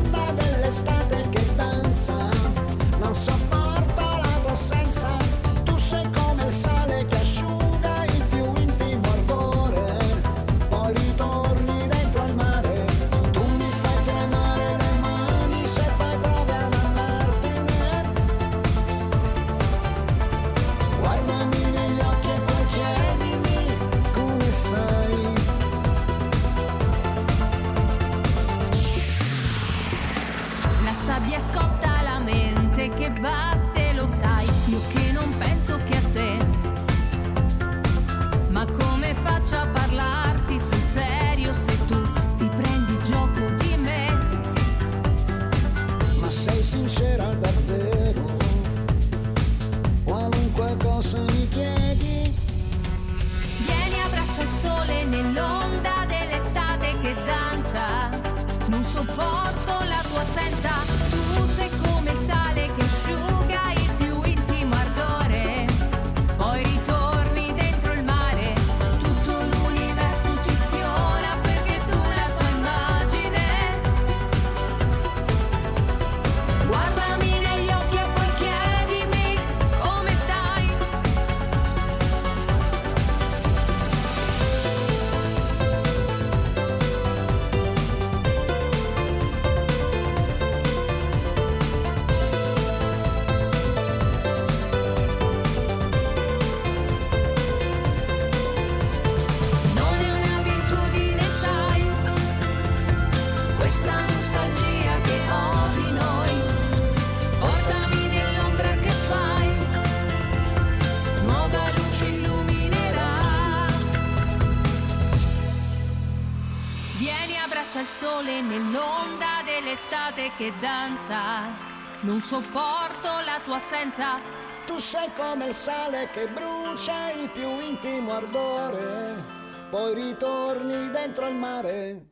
dell'estate che danza. Non sopporto la tua assenza. tu sei come il sale che brucia il più intimo ardore. Poi ritorni dentro al mare.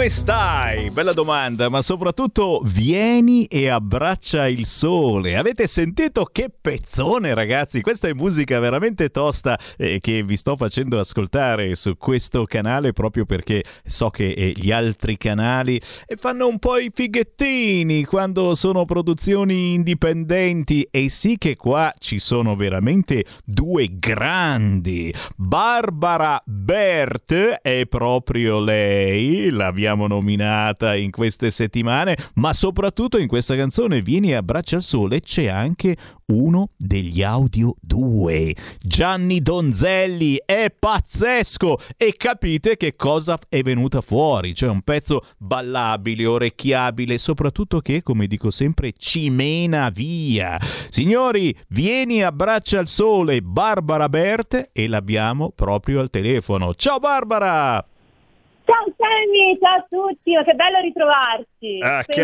Come stai? Bella domanda, ma soprattutto vieni e abbraccia il sole. Avete sentito che pezzone, ragazzi? Questa è musica veramente tosta eh, che vi sto facendo ascoltare su questo canale proprio perché so che eh, gli altri canali eh, fanno un po' i fighettini quando sono produzioni indipendenti e sì che qua ci sono veramente due grandi. Barbara Bert è proprio lei, l'abbiamo nominata in queste settimane, ma soprattutto in questa canzone Vieni e abbraccia il sole c'è anche uno degli audio 2. Gianni Donzelli è pazzesco e capite che cosa è venuta fuori, cioè un pezzo ballabile, orecchiabile, soprattutto che, come dico sempre, ci mena via. Signori, vieni abbraccia il sole Barbara Bert e l'abbiamo proprio al telefono. Ciao Barbara! Ciao Sammy, ciao a tutti, ma che bello ritrovarci. Ah, Sempre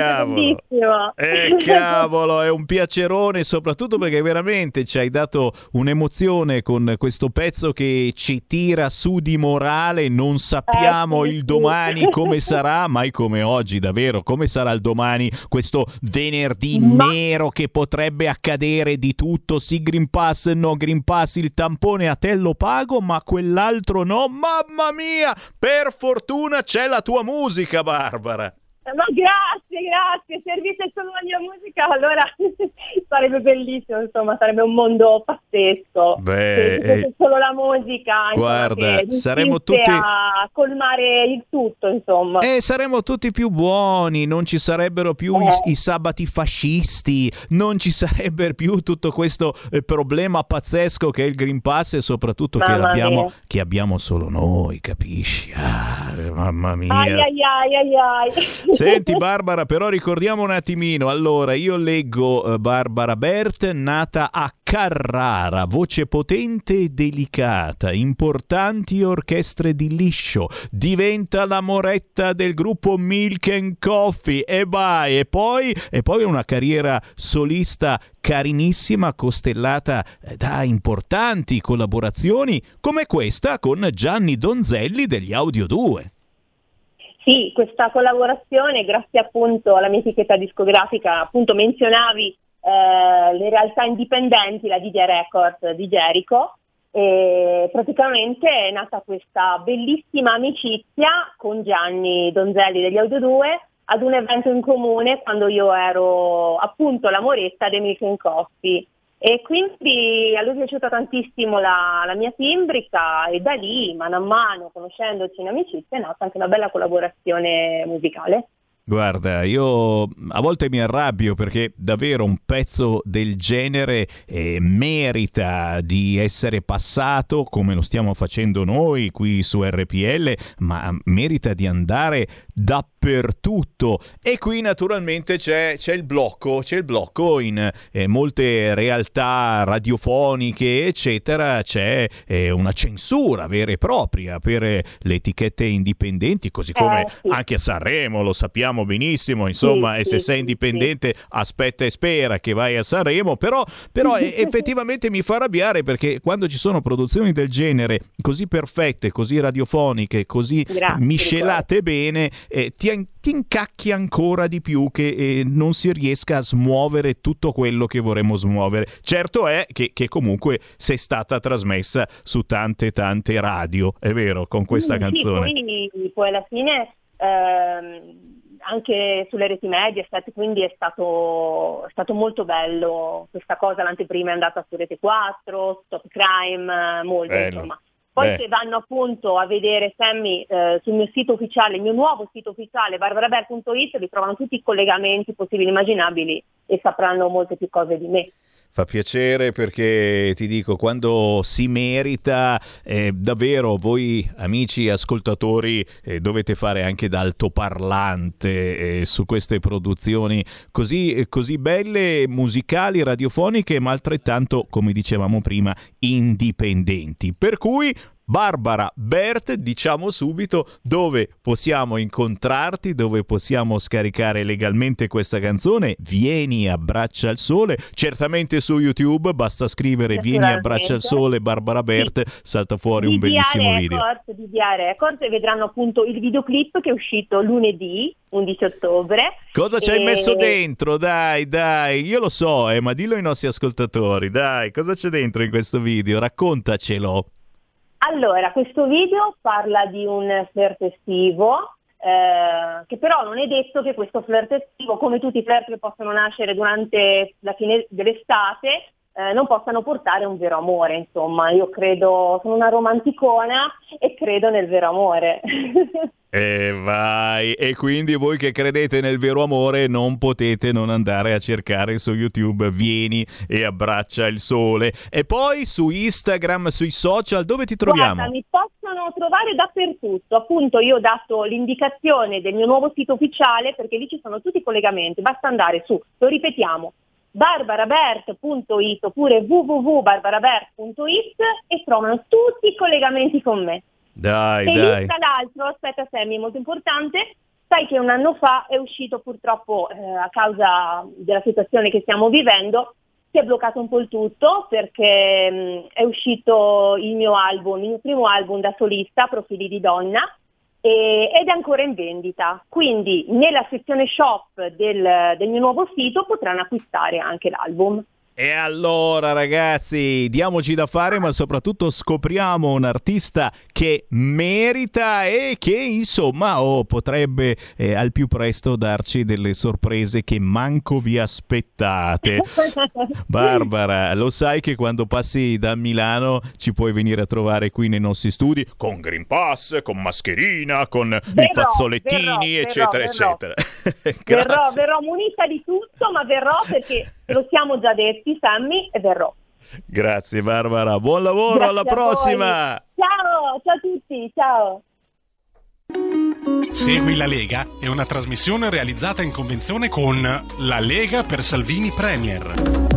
cavolo. Eh, [LAUGHS] cavolo, è un piacerone, soprattutto perché veramente ci hai dato un'emozione con questo pezzo che ci tira su di morale. Non sappiamo Eh, sì, il sì. domani come [LAUGHS] sarà, mai come oggi, davvero. Come sarà il domani, questo venerdì nero che potrebbe accadere di tutto? Sì, Green Pass, no Green Pass, il tampone a te lo pago, ma quell'altro no. Mamma mia, per fortuna c'è la tua musica, Barbara. Ma grazie, grazie, servisse solo la mia musica, allora [LAUGHS] sarebbe bellissimo, insomma, sarebbe un mondo pazzesco. Beh, Se eh, solo la musica, insomma, guarda, saremmo riuscisse tutti- a colmare il tutto, insomma. E saremmo tutti più buoni, non ci sarebbero più i, Eh. i sabati fascisti, non ci sarebbe più tutto questo eh, problema pazzesco che è il Green Pass e soprattutto che abbiamo, che abbiamo solo noi, capisci? Ah, mamma mia. Ai ai ai ai ai. Senti Barbara, però ricordiamo un attimino. Allora, io leggo eh, Barbara Bert, nata a Carrara, voce potente e delicata, importanti orchestre di liscio, diventa la moretta del gruppo Milk and Coffee e vai, e poi, e poi una carriera solista carinissima, costellata eh, da importanti collaborazioni come questa con Gianni Donzelli degli Audio 2. Sì, questa collaborazione, grazie appunto alla mia etichetta discografica, appunto menzionavi eh, le realtà indipendenti, la Didia Records di Jericho, e praticamente è nata questa bellissima amicizia con Gianni Donzelli degli Audio 2 ad un evento in comune quando io ero appunto la moretta dei Milk Coffee. E quindi a lui è piaciuta tantissimo la, la, mia timbrica e da lì, mano a mano, conoscendoci in amicizia, è nata anche una bella collaborazione musicale. Guarda, io a volte mi arrabbio perché davvero un pezzo del genere eh, merita di essere passato come lo stiamo facendo noi qui su RPL, ma merita di andare dappertutto. E qui naturalmente c'è, c'è il blocco, c'è il blocco in eh, molte realtà radiofoniche, eccetera, c'è eh, una censura vera e propria per le etichette indipendenti, così come Eh, sì. anche a Sanremo lo sappiamo benissimo, insomma, Sì, e se sì, sei sì, indipendente aspetta e spera che vai a Sanremo, però, però [LAUGHS] effettivamente mi fa arrabbiare perché quando ci sono produzioni del genere così perfette, così radiofoniche, così Grazie, miscelate bene, eh, ti, ti incacchi ancora di più che eh, non si riesca a smuovere tutto quello che vorremmo smuovere. Certo è che, che comunque sei stata trasmessa su tante tante radio, è vero, con questa Sì, canzone. Sì, poi, poi alla fine ehm, anche sulle reti Mediaset, quindi è stato, è stato molto bello questa cosa, l'anteprima è andata su Rete 4, Stop Crime, molto Bello. insomma. Poi Beh. se vanno appunto a vedere Sammy eh, sul mio sito ufficiale, il mio nuovo sito ufficiale, barbaraber.it, vi trovano tutti i collegamenti possibili e immaginabili e sapranno molte più cose di me. Fa piacere perché ti dico, quando si merita, eh, davvero voi amici ascoltatori eh, dovete fare anche da altoparlante eh, su queste produzioni così, così belle, musicali, radiofoniche, ma altrettanto, come dicevamo prima, indipendenti. Per cui Barbara Bert, diciamo subito dove possiamo incontrarti, dove possiamo scaricare legalmente questa canzone. Vieni, abbraccia il sole. Certamente su YouTube basta scrivere Vieni, abbraccia il sole, Barbara Bert, salta fuori un bellissimo DDA video. Records, DDA Records e vedranno appunto il videoclip che è uscito lunedì 11 ottobre. Cosa ci hai E- messo dentro? Dai, dai, io lo so, eh, ma dillo ai nostri ascoltatori, dai, cosa c'è dentro in questo video? Raccontacelo. Allora, questo video parla di un flirt estivo, eh, che però non è detto che questo flirt estivo, come tutti i flirt che possono nascere durante la fine dell'estate, eh, non possano portare un vero amore, insomma. Io credo, sono una romanticona e credo nel vero amore. [LAUGHS] E vai, e quindi voi che credete nel vero amore non potete non andare a cercare su YouTube Vieni e abbraccia il sole. E poi su Instagram, sui social, dove ti troviamo? Guarda, mi possono trovare dappertutto. Appunto, io ho dato l'indicazione del mio nuovo sito ufficiale perché lì ci sono tutti i collegamenti. Basta andare su, lo ripetiamo, barbarabert.it oppure www.barbarabert.it e trovano tutti i collegamenti con me. Dai, e dai. tra l'altro, aspetta Sammy, molto importante, sai che un anno fa è uscito purtroppo eh, a causa della situazione che stiamo vivendo, si è bloccato un po' il tutto perché mh, è uscito il mio album, il mio primo album da solista, Profili di donna, ed è ancora in vendita. Quindi nella sezione shop del, del mio nuovo sito potranno acquistare anche l'album. E allora ragazzi, diamoci da fare, ma soprattutto scopriamo un artista che merita e che insomma oh, potrebbe eh, al più presto darci delle sorprese che manco vi aspettate. [LAUGHS] Barbara, lo sai che quando passi da Milano ci puoi venire a trovare qui nei nostri studi con Green Pass, con mascherina, con i Verrò, fazzolettini, verrò, eccetera, verrò, eccetera. [LAUGHS] Verrò, verrò munita di tutto, ma verrò perché lo siamo già detti, Sammy, e verrò. Grazie Barbara, buon lavoro, Grazie alla prossima! Ciao, ciao a tutti, ciao. Segui la Lega è una trasmissione realizzata in convenzione con La Lega per Salvini Premier.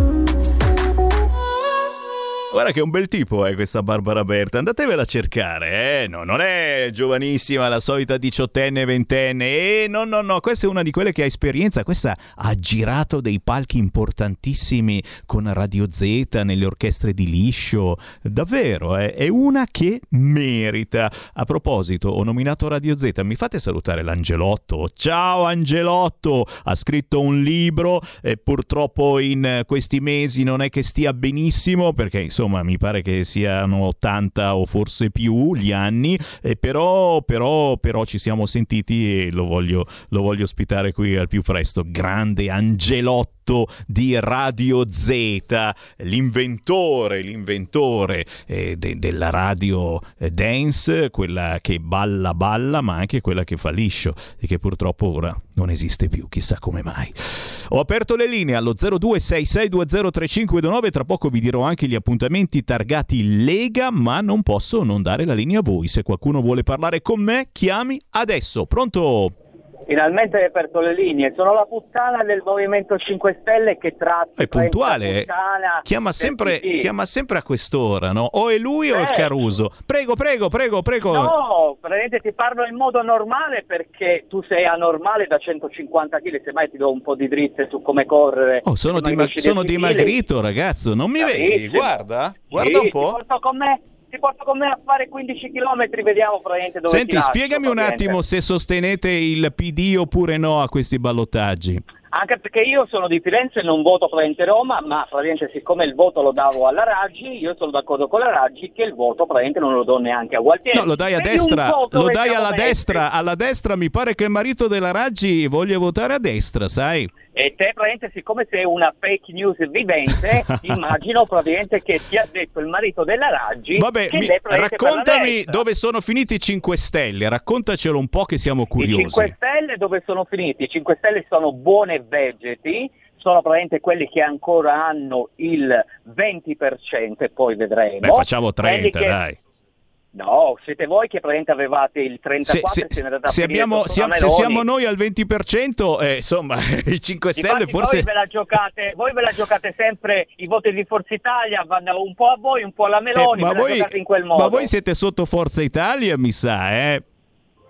Guarda che un bel tipo è questa Barbara Berta, andatevela a cercare, eh? No, non è giovanissima, la solita diciottenne, ventenne, eh? No, no, no, questa è una di quelle che ha esperienza, questa ha girato dei palchi importantissimi con Radio Z, nelle orchestre di Liscio, davvero, eh? è una che merita. A proposito, ho nominato Radio Z, mi fate salutare l'Angelotto? Ciao Angelotto, ha scritto un libro, e purtroppo in questi mesi non è che stia benissimo perché insomma mi pare che siano 80 o forse più gli anni, eh, però, però, però ci siamo sentiti e lo voglio, lo voglio ospitare qui al più presto. Grande Angelotto di Radio Z, l'inventore, l'inventore eh, de- della radio eh, dance, quella che balla balla, ma anche quella che fa liscio e che purtroppo ora non esiste più, chissà come mai. Ho aperto le linee allo 0266203529, tra poco vi dirò anche gli appuntamenti targati Lega, ma non posso non dare la linea a voi. Se qualcuno vuole parlare con me, chiami adesso. Pronto? Finalmente hai aperto le linee, sono la puttana del Movimento 5 Stelle che tratta È puntuale, eh. chiama sempre, chiama sempre a quest'ora, no? O è lui o è Eh. Caruso. Prego, prego, prego, prego. No, praticamente ti parlo in modo normale perché tu sei anormale da 150 kg, semmai ti do un po' di dritte su come correre. Oh, sono, dima- di sono 10 dimagrito, ragazzo. Non mi vedi? Bravissimo. Guarda, guarda Sì, un po'. Ti porto con me, ti porto con me a fare 15 km, vediamo praticamente dove Senti, lascio, spiegami un attimo se sostenete il PD oppure no a questi ballottaggi. Anche perché io sono di Firenze e non voto praticamente Roma, ma praticamente siccome il voto lo davo alla Raggi, io sono d'accordo con la Raggi che il voto praticamente non lo do neanche a Gualtieri. No, lo dai a Vedi destra, lo dai alla destra, alla destra mi pare che il marito della Raggi voglia votare a destra, sai? E te praticamente siccome sei una fake news vivente, [LAUGHS] immagino praticamente che ti ha detto il marito della Raggi Vabbè, mi- raccontami dove sono finiti i 5 Stelle, raccontacelo un po' che siamo I curiosi. 5 Stelle dove sono finiti? I 5 Stelle sono buone vegeti, sono praticamente quelli che ancora hanno il 20% e poi vedremo. Beh, facciamo Quelli 30, che- dai. No, siete voi che praticamente avevate il 34 Se, se- se abbiamo- siamo- se siamo noi al 20%, eh, insomma, [LAUGHS] i 5 Stelle Infatti forse... voi ve la giocate, voi ve la giocate sempre i voti di Forza Italia vanno un po' a voi, un po' alla Eh, Meloni, ma, ve la voi, giocate in quel modo. ma voi siete sotto Forza Italia, mi sa, eh?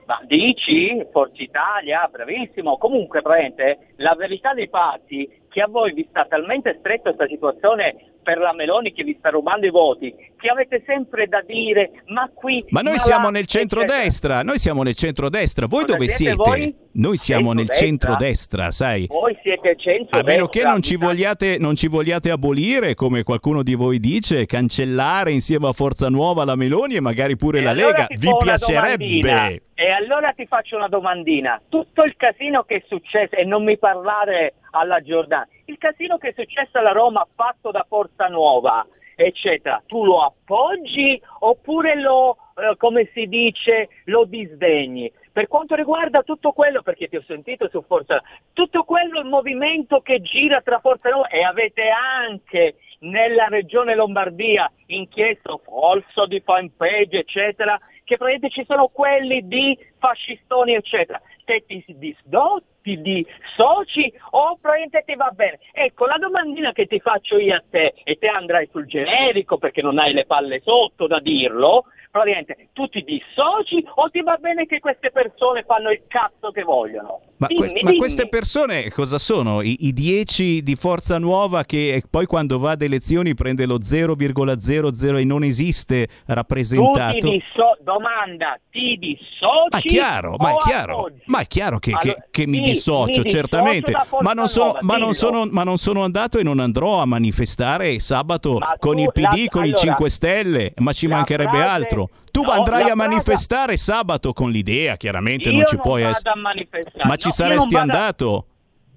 Ma dici? Forza Italia, bravissimo. Comunque, praticamente, la verità dei fatti è che a voi vi sta talmente stretta questa situazione per la Meloni che vi sta rubando i voti, che avete sempre da dire, ma qui... Ma noi là, siamo nel eccetera. centrodestra, noi siamo nel centrodestra. Voi Cosa dove siete voi? Noi siamo nel Centrodestra? centrodestra, sai? Voi siete centro A meno che non ci, vogliate, non ci vogliate abolire, come qualcuno di voi dice, cancellare insieme a Forza Nuova la Meloni e magari pure la Lega, vi piacerebbe? E allora ti faccio una domandina. Tutto il casino che è successo, e non mi parlare alla Giordana, il casino che è successo alla Roma fatto da Forza Nuova, eccetera, tu lo appoggi oppure lo, eh, come si dice, lo disdegni? Per quanto riguarda tutto quello, perché ti ho sentito su Forza tutto quello, il movimento che gira tra Forza Nuova e avete anche nella regione Lombardia inchiesto falso di fanpage, eccetera, che praticamente ci sono quelli di fascistoni, eccetera. Te ti disdotti di soci o praticamente ti va bene? Ecco, la domandina che ti faccio io a te, e te andrai sul generico perché non hai le palle sotto da dirlo, praticamente tu ti dissoci o ti va bene che queste persone fanno il cazzo che vogliono? Ma, que- Dimmi, ma dimmi. queste persone cosa sono? I, i 10 di Forza Nuova che poi quando va ad elezioni prende lo 0,00 e non esiste Tu rappresentato? ti disso- domanda, ti dissoci? Ma è chiaro, ma è chiaro, ma è chiaro che, che- Allora, che mi sì, dissocio, mi certamente, ma non, sono, Nuova, ma, non sono, ma non sono andato e non andrò a manifestare sabato Ma con tu il PD, la- con i allora, 5 Stelle, ma ci mancherebbe frase- altro. Tu no, andrai a manifestare sabato con l'idea, chiaramente Io non ci non puoi essere. Ma ci No, io saresti vado andato?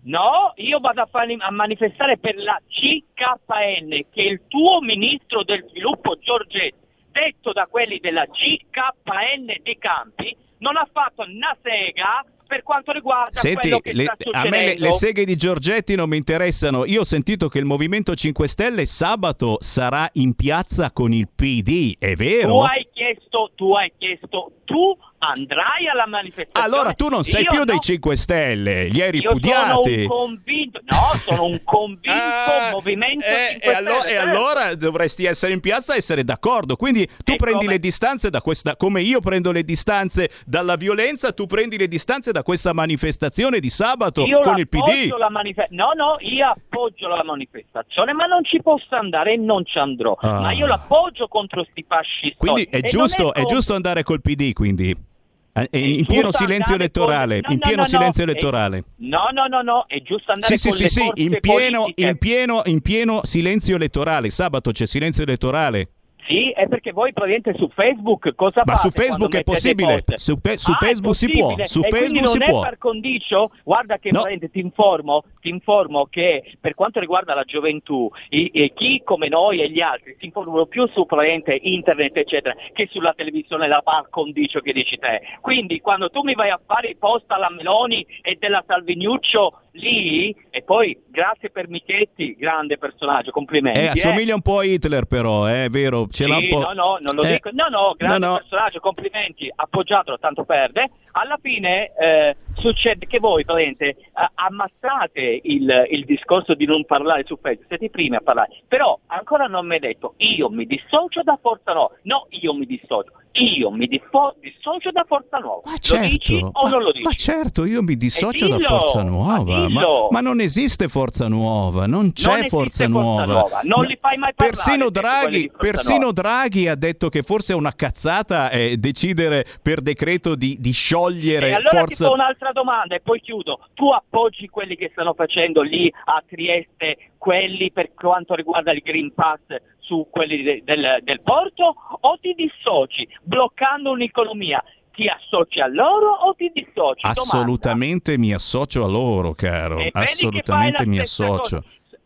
No, io vado a, fare- a manifestare per la CKN, che il tuo ministro del sviluppo Giorgetti, detto da quelli della CKN dei campi, non ha fatto una sega per quanto riguarda Senti, quello che le- sta a me le, succedendo. le seghe di Giorgetti non mi interessano. Io ho sentito che il Movimento 5 Stelle sabato sarà in piazza con il PD, è Tu vero? hai chiesto, tu hai chiesto, tu andrai alla manifestazione. Allora tu non sei Io più no. dei 5 Stelle, li hai Io sono ripudiati. un convinto, no, sono un convinto movimento Eh, 5 e, allo- Stelle, e certo. allora dovresti essere in piazza e essere d'accordo. Quindi tu prendi le distanze da questa, come io prendo le distanze dalla violenza, tu prendi le distanze da questa manifestazione di sabato Io con il PD. manife- no, no, io appoggio la manifestazione, ma non ci posso andare e non ci andrò. Ah. Ma io l'appoggio contro sti fascisti. Quindi è E giusto, è con- giusto andare col PD, quindi. Eh, in pieno silenzio con- elettorale, no, in no, pieno no, no, silenzio elettorale. No, no, no, no, è giusto andare Sì, sì, con sì, sì, forze in pieno, in, pieno, in pieno silenzio elettorale. Sabato c'è silenzio elettorale. Sì, è perché voi praticamente su Facebook cosa Ma fate? su Facebook è possibile. Su, pe- su Ah, Facebook si può. Su e Facebook si non può. è par condicio? Guarda che No. ti informo, ti informo che per quanto riguarda la gioventù, i- e chi come noi e gli altri si informano più su praticamente internet eccetera che sulla televisione la par condicio che dici te. Quindi quando tu mi vai a fare i post alla Meloni e della Salviniuccio lì e poi grazie per Michetti, grande personaggio, complimenti. Eh, eh. assomiglia un po' a Hitler, però, eh, è vero. Ce l'ha un Sì, po'. no, no, non lo Eh, dico. No, no, grande no, no. personaggio, complimenti, appoggiatelo, tanto perde. Alla fine eh, succede che voi eh, ammazzate il, il discorso di non parlare su Facebook, siete i primi a parlare, però ancora non mi hai detto io mi dissocio da Forza Nuova, no io mi dissocio, io mi difo- dissocio da Forza Nuova. lo dici Certo, o ma, non lo dici? ma certo, io mi dissocio Eh, da dillo, Forza ma Nuova, ma, dillo. ma non esiste Forza Nuova, non c'è Non Forza Forza Nuova. Nuova, non li fai mai parlare, Persino Draghi, persino Nuova. Draghi ha detto che forse è una cazzata eh, decidere per decreto di, di sciogliere E allora Forza ti fa un'altra domanda e poi chiudo. Tu appoggi quelli che stanno facendo lì a Trieste, quelli per quanto riguarda il Green Pass su quelli de- del, del porto o ti dissoci bloccando un'economia? Ti associ a loro o ti dissoci? Domanda. Assolutamente mi associo a loro, caro. E Assolutamente mi associo. cosa.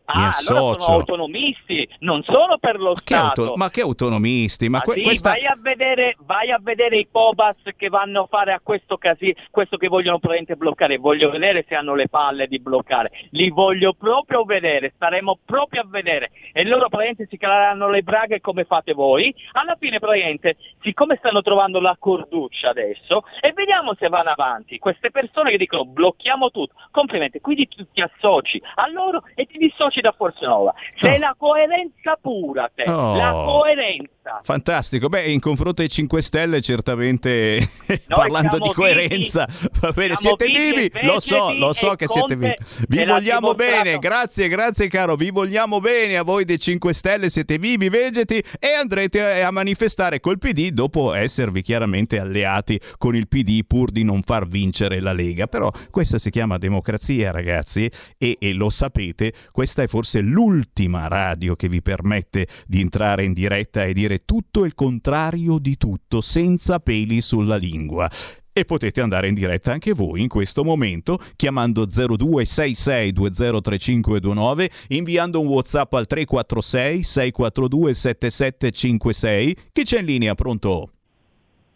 Ah, allora sono autonomisti, non solo per lo Che Stato. auto- ma che autonomisti? Ma Ma que- sì, questa... vai, a vedere, vai a vedere i Pobas che vanno a fare a questo casino, questo che vogliono probabilmente bloccare, voglio vedere se hanno le palle di bloccare, li voglio proprio vedere, staremo proprio a vedere. E loro probabilmente si caleranno le braghe come fate voi, alla fine probabilmente, siccome stanno trovando la corduccia adesso, e vediamo se vanno avanti, queste persone che dicono blocchiamo tutto, complimenti, quindi tu ti associ a loro e ti dissoci da Forza Nuova, sei la coerenza pura te, Oh. la coerenza. Fantastico, beh, in confronto ai 5 Stelle certamente [LAUGHS] parlando di coerenza, va bene, siete vivi vivi, lo so, lo so che siete vivi. Vi vogliamo bene, grazie, grazie caro, vi vogliamo bene a voi dei 5 Stelle, siete vivi, vegeti e andrete a manifestare col PD dopo esservi chiaramente alleati con il PD pur di non far vincere la Lega, però questa si chiama democrazia ragazzi e, e lo sapete, questa è forse l'ultima radio che vi permette di entrare in diretta e dire tutto il contrario di tutto senza peli sulla lingua. E potete andare in diretta anche voi in questo momento chiamando 0266203529, inviando un WhatsApp al 346 642 7756. Chi c'è in linea? Pronto?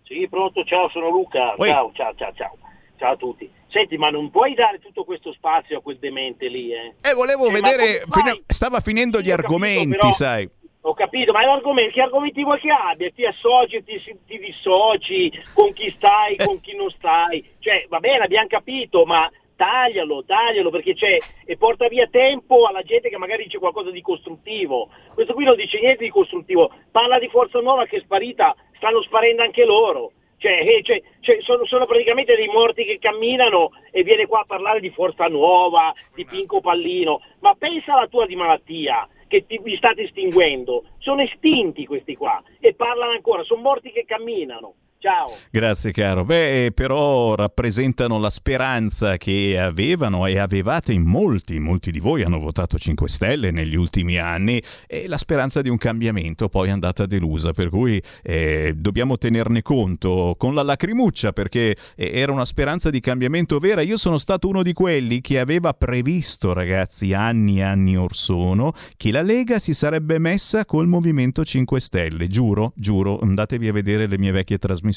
Sì, pronto, ciao, sono Luca. Ciao, ciao, ciao, ciao. Ciao a tutti. Senti, ma non puoi dare tutto questo spazio a quel demente lì, eh? Eh, volevo Cioè, vedere, fino- stava finendo gli capito, argomenti, però- sai. Ho capito, ma argomenti, che argomenti vuoi che abbia? Ti associ, ti, ti dissoci, con chi stai, con chi non stai. Cioè, va bene, abbiamo capito, ma taglialo, taglialo, perché c'è, e porta via tempo alla gente che magari dice qualcosa di costruttivo. Questo qui non dice niente di costruttivo, parla di Forza Nuova che è sparita, stanno sparendo anche loro. Cioè, eh, cioè- cioè, sono, sono praticamente dei morti che camminano e viene qua a parlare di Forza Nuova, di Pinco Pallino. Ma pensa alla tua di malattia, che ti, vi state estinguendo. Sono estinti questi qua e parlano ancora, sono morti che camminano. Ciao. Grazie caro. Beh, eh, però rappresentano la speranza che avevano e avevate in molti, molti di voi hanno votato 5 Stelle negli ultimi anni e la speranza di un cambiamento poi è andata delusa, per cui eh, dobbiamo tenerne conto con la lacrimuccia perché eh, era una speranza di cambiamento vera. Io sono stato uno di quelli che aveva previsto, ragazzi, anni e anni or sono, che la Lega si sarebbe messa col Movimento 5 Stelle. Giuro, giuro, andatevi a vedere le mie vecchie trasmissioni.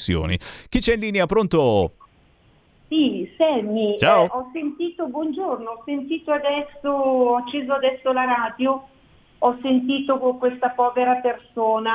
Chi c'è in linea? Pronto? Sì, Sammy, Ciao. eh, ho sentito, buongiorno, ho sentito adesso, ho acceso adesso la radio, ho sentito con questa povera persona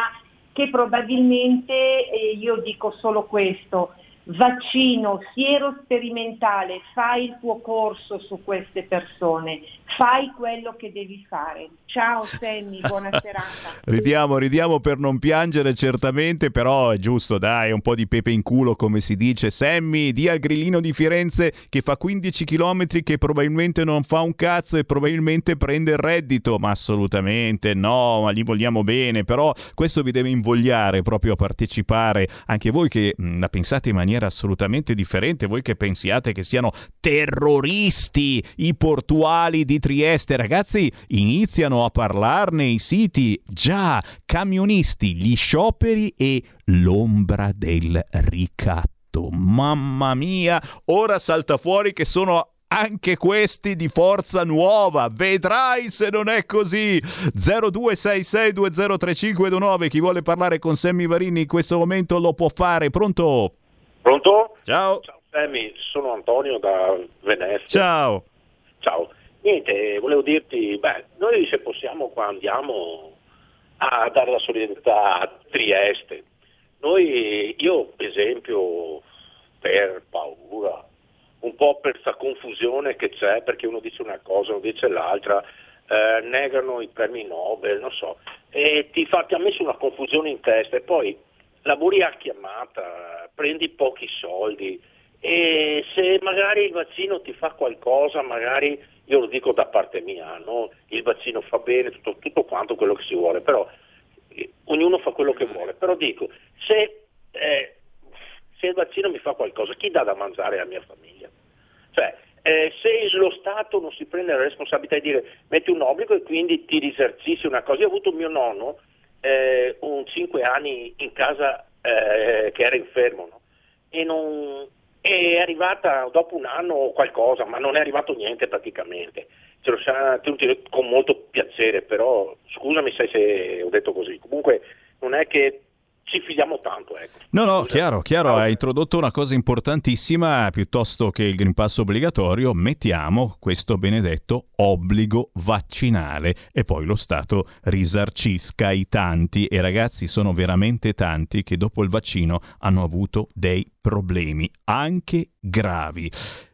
che probabilmente, eh, io dico solo questo, vaccino, siero sperimentale, fai il tuo corso su queste persone, fai quello che devi fare. Ciao Sammy, buona [LAUGHS] serata. ridiamo, ridiamo per non piangere certamente, però è giusto, dai, un po' di pepe in culo come si dice. Sammy, di al grillino di Firenze che fa 15 km che probabilmente non fa un cazzo e probabilmente prende il reddito, ma assolutamente no, ma gli vogliamo bene, però questo vi deve invogliare proprio a partecipare, anche voi che mh, la pensate in maniera assolutamente differente, voi che pensiate che siano terroristi i portuali di Trieste, ragazzi, iniziano a parlarne i siti, già, camionisti, gli scioperi e l'ombra del ricatto. Mamma mia, ora salta fuori che sono anche questi di Forza Nuova. Vedrai se non è così. 0266203529. Chi vuole parlare con Sammy Varini in questo momento lo può fare. Pronto? Pronto? Ciao. Ciao Sammy, sono Antonio da Venezia. Ciao. Ciao. Niente, volevo dirti, beh, noi se possiamo qua andiamo a dare la solidarietà a Trieste. Noi, io per esempio, per paura, un po' per questa confusione che c'è, perché uno dice una cosa, uno dice l'altra, eh, negano i premi Nobel, non so, e ti, fa, ti ha messo una confusione in testa e poi lavori a chiamata, prendi pochi soldi e se magari il vaccino ti fa qualcosa, magari io lo dico da parte mia, no? il vaccino fa bene, tutto, tutto, quanto quello che si vuole, però eh, ognuno fa quello che vuole, però dico, se, eh, se il vaccino mi fa qualcosa, chi dà da mangiare alla mia famiglia? Cioè, eh, se lo Stato non si prende la responsabilità di dire metti un obbligo e quindi ti risarcissi una cosa, io ho avuto mio nonno eh, un 5 anni in casa eh, che era infermo no? e non, è arrivata dopo un anno qualcosa, ma non è arrivato niente praticamente. Ce lo siamo tenuti con molto piacere, però scusami se, se ho detto così. Comunque non è che ci fidiamo tanto. Ecco. No, no, chiaro, chiaro, hai introdotto una cosa importantissima, piuttosto che il Green Pass obbligatorio, mettiamo questo benedetto obbligo vaccinale e poi lo Stato risarcisca i tanti, e ragazzi sono veramente tanti che dopo il vaccino hanno avuto dei problemi, anche gravi.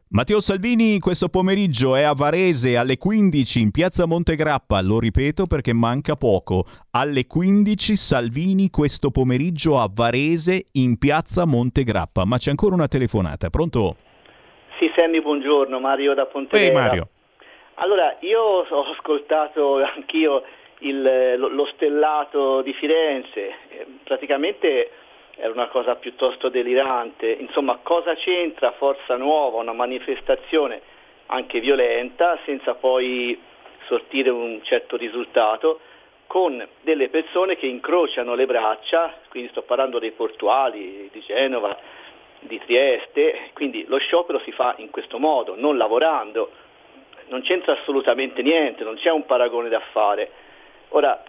Matteo Salvini questo pomeriggio è a Varese alle 15 in piazza Montegrappa, lo ripeto perché manca poco. Alle 15 Salvini questo pomeriggio a Varese in piazza Montegrappa, ma c'è ancora una telefonata, pronto? Sì, Sammy, buongiorno, Mario da Pontevedra. Ehi Mario. Allora, io ho ascoltato anch'io il, lo, lo stellato di Firenze, eh, praticamente era una cosa piuttosto delirante. Insomma, cosa c'entra Forza Nuova, una manifestazione anche violenta, senza poi sortire un certo risultato, con delle persone che incrociano le braccia, quindi sto parlando dei portuali di Genova, di Trieste, quindi lo sciopero si fa in questo modo, non lavorando, non c'entra assolutamente niente, non c'è un paragone da fare. Ora,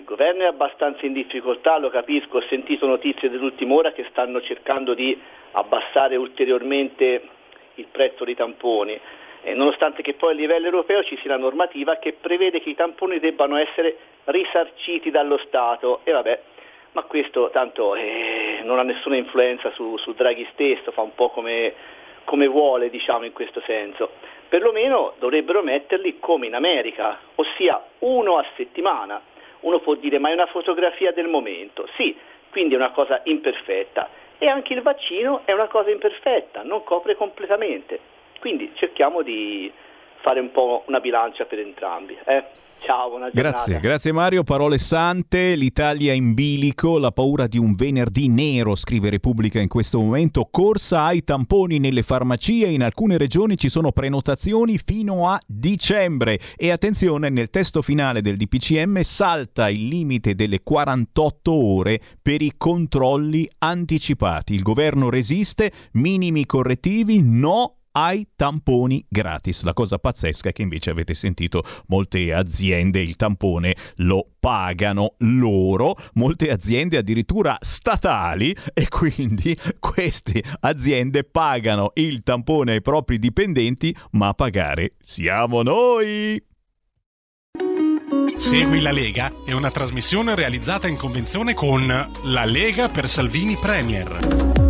il governo è abbastanza in difficoltà, lo capisco, ho sentito notizie dell'ultima ora che stanno cercando di abbassare ulteriormente il prezzo dei tamponi, eh, nonostante che poi a livello europeo ci sia una normativa che prevede che i tamponi debbano essere risarciti dallo Stato. E vabbè, ma questo tanto eh, non ha nessuna influenza su, su, Draghi stesso, fa un po' come, come vuole diciamo in questo senso. Perlomeno dovrebbero metterli come in America, ossia uno a settimana uno può dire ma è una fotografia del momento, sì, quindi è una cosa imperfetta e anche il vaccino è una cosa imperfetta, non copre completamente, quindi cerchiamo di fare un po' una bilancia per entrambi. Eh? Ciao, buona giornata. Grazie, grazie Mario. Parole sante, l'Italia in bilico, la paura di un venerdì nero, scrive Repubblica in questo momento. Corsa ai tamponi nelle farmacie, in alcune regioni ci sono prenotazioni fino a dicembre. E attenzione, nel testo finale del DPCM salta il limite delle 48 ore per i controlli anticipati. Il governo resiste, minimi correttivi, no ai tamponi gratis. La cosa pazzesca è che invece avete sentito molte aziende il tampone lo pagano loro, molte aziende addirittura statali e quindi [LAUGHS] queste aziende pagano il tampone ai propri dipendenti, ma a pagare siamo noi. Segui la Lega è una trasmissione realizzata in convenzione con La Lega per Salvini Premier.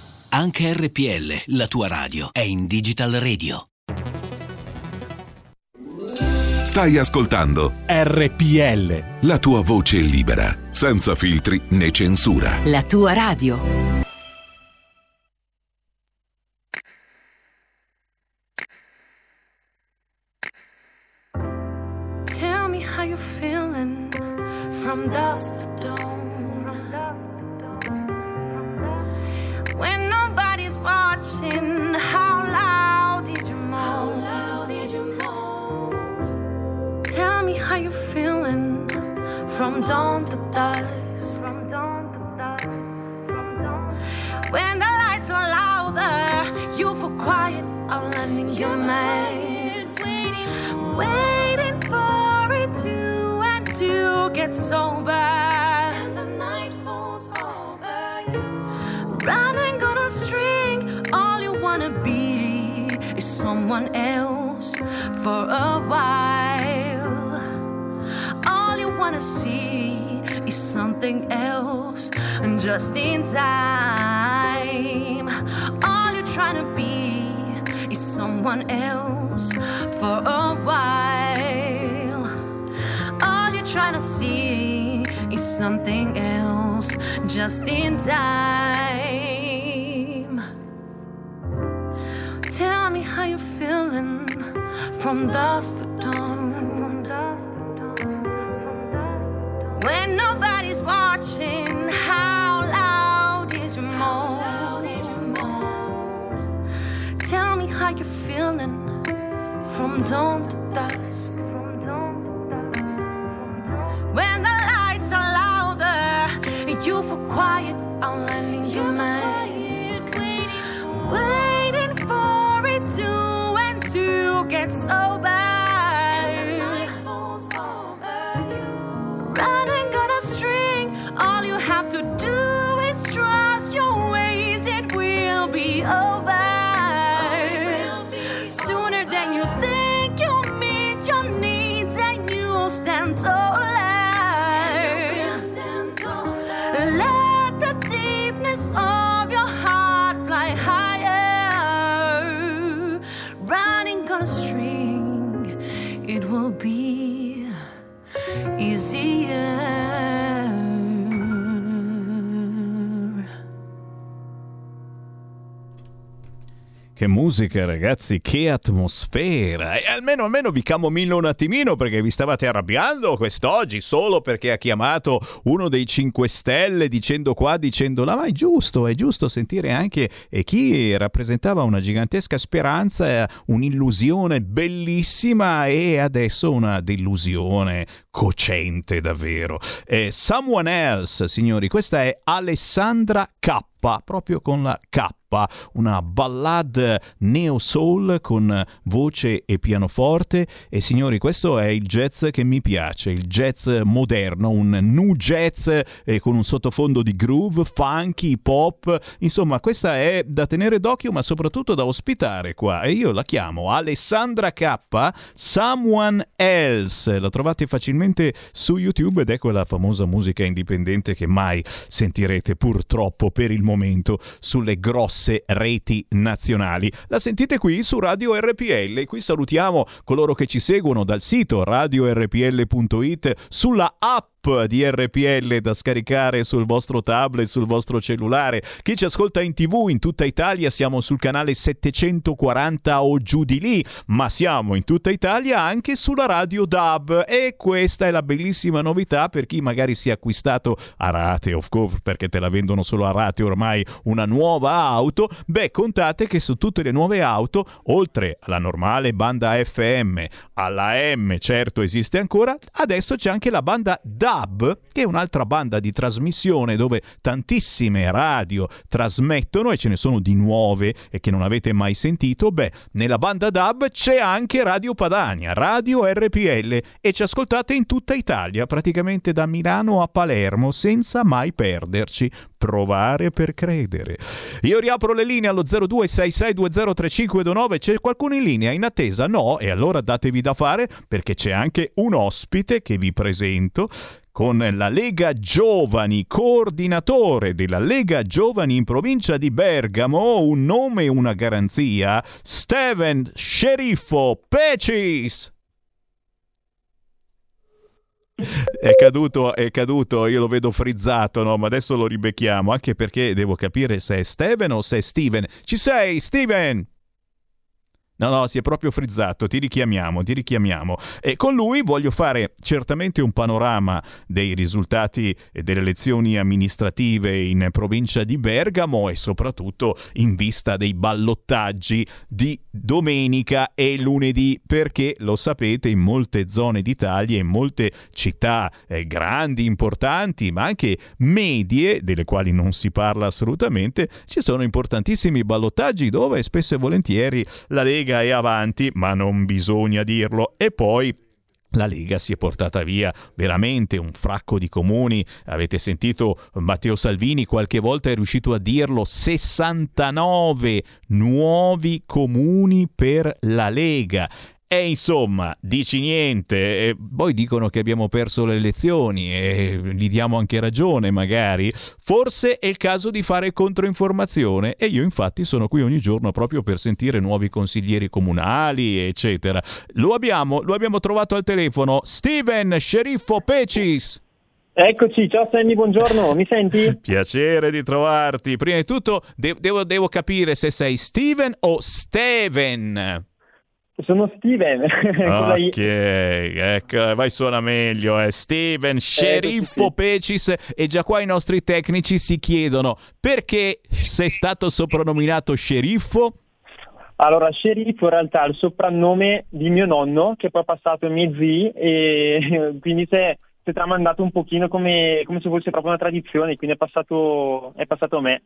Anche RPL, la tua radio, è in Digital Radio. Stai ascoltando RPL. La tua voce libera, senza filtri né censura. La tua radio. Tell me how you're feeling from dusk to dawn. When nobody's watching, how loud is your moan? Tell me how you're feeling from dawn to dusk. From dawn to dusk. When the lights are louder, you feel quiet, outlining your maze. Waiting for it to end to get sober. Someone else for a while. All you wanna see is something else, and just in time. All you're trying to be is someone else for a while. All you're trying to see is something else, just in time. How you're feeling from dusk to dawn. When nobody's watching, how loud is your moan? Tell me how you're feeling from dawn to dusk. When the lights are louder, you feel quiet, outlining your mask. Waiting get so bad. Che musica, ragazzi, che atmosfera! E almeno, almeno vi camomillo un attimino perché vi stavate arrabbiando quest'oggi solo perché ha chiamato uno dei 5 Stelle dicendo qua, dicendo là, ma è giusto, è giusto sentire anche chi rappresentava una gigantesca speranza, un'illusione bellissima e adesso una delusione cocente davvero. Eh, Someone Else, signori, questa è Alessandra K, proprio con la K una ballad neo soul con voce e pianoforte. E signori questo è il jazz che mi piace il jazz moderno un nu jazz eh, con un sottofondo di groove funky pop. Insomma questa è da tenere d'occhio ma soprattutto da ospitare qua. E io la chiamo Alessandra K Someone Else. La trovate facilmente su YouTube ed è quella famosa musica indipendente che mai sentirete purtroppo per il momento sulle grosse reti nazionali. La sentite qui su Radio RPL. Qui salutiamo coloro che ci seguono dal sito radiorpl.it sulla app di RPL da scaricare sul vostro tablet, sul vostro cellulare. Chi ci ascolta in tv in tutta Italia siamo sul canale 740 o giù di lì, ma siamo in tutta Italia anche sulla radio DAB e questa è la bellissima novità per chi magari si è acquistato a rate, of course, perché te la vendono solo a rate ormai una nuova auto. Beh, contate che su tutte le nuove auto, oltre alla normale banda FM, alla M, certo esiste ancora, adesso c'è anche la banda DAB, che è un'altra banda di trasmissione dove tantissime radio trasmettono e ce ne sono di nuove e che non avete mai sentito. Beh, nella banda DAB c'è anche Radio Padania, Radio RPL e ci ascoltate in tutta Italia, praticamente da Milano a Palermo, senza mai perderci. Provare per credere. Io riapro le linee allo 0266203529. C'è qualcuno in linea in attesa? No? E allora datevi da fare perché c'è anche un ospite che vi presento con la Lega Giovani, coordinatore della Lega Giovani in provincia di Bergamo, un nome e una garanzia, Steven Sceriffo Pecis. È caduto, è caduto, io lo vedo frizzato, no? Ma adesso lo ribecchiamo, anche perché devo capire se è Steven o se è Steven. Ci sei, Steven? No, no, si è proprio frizzato, ti richiamiamo, ti richiamiamo. E con lui voglio fare certamente un panorama dei risultati delle elezioni amministrative in provincia di Bergamo e soprattutto in vista dei ballottaggi di domenica e lunedì, perché lo sapete in molte zone d'Italia, in molte città eh, grandi, importanti, ma anche medie, delle quali non si parla assolutamente, ci sono importantissimi ballottaggi dove spesso e volentieri la Lega è avanti, ma non bisogna dirlo. E poi la Lega si è portata via veramente un fracco di comuni. Avete sentito Matteo Salvini qualche volta è riuscito a dirlo 69 nuovi comuni per la Lega. E insomma, dici niente, e poi dicono che abbiamo perso le elezioni e gli diamo anche ragione magari. Forse è il caso di fare controinformazione e io infatti sono qui ogni giorno proprio per sentire nuovi consiglieri comunali, eccetera. Lo abbiamo, lo abbiamo trovato al telefono, Steven Sceriffo Pecis. Eccoci, ciao Sammy, buongiorno, mi senti? [LAUGHS] Piacere di trovarti. Prima di tutto de- devo, devo capire se sei Steven o Steven. Sono Steven. [LAUGHS] ok, ecco, vai suona meglio. Eh. Steven, sceriffo sì. Pecis e già qua i nostri tecnici si chiedono perché sei stato soprannominato sceriffo? Allora, sceriffo in realtà è il soprannome di mio nonno che poi è passato ai miei zii e [LAUGHS] quindi si è, si è tramandato un pochino come, come se fosse proprio una tradizione, quindi è passato, è passato a me.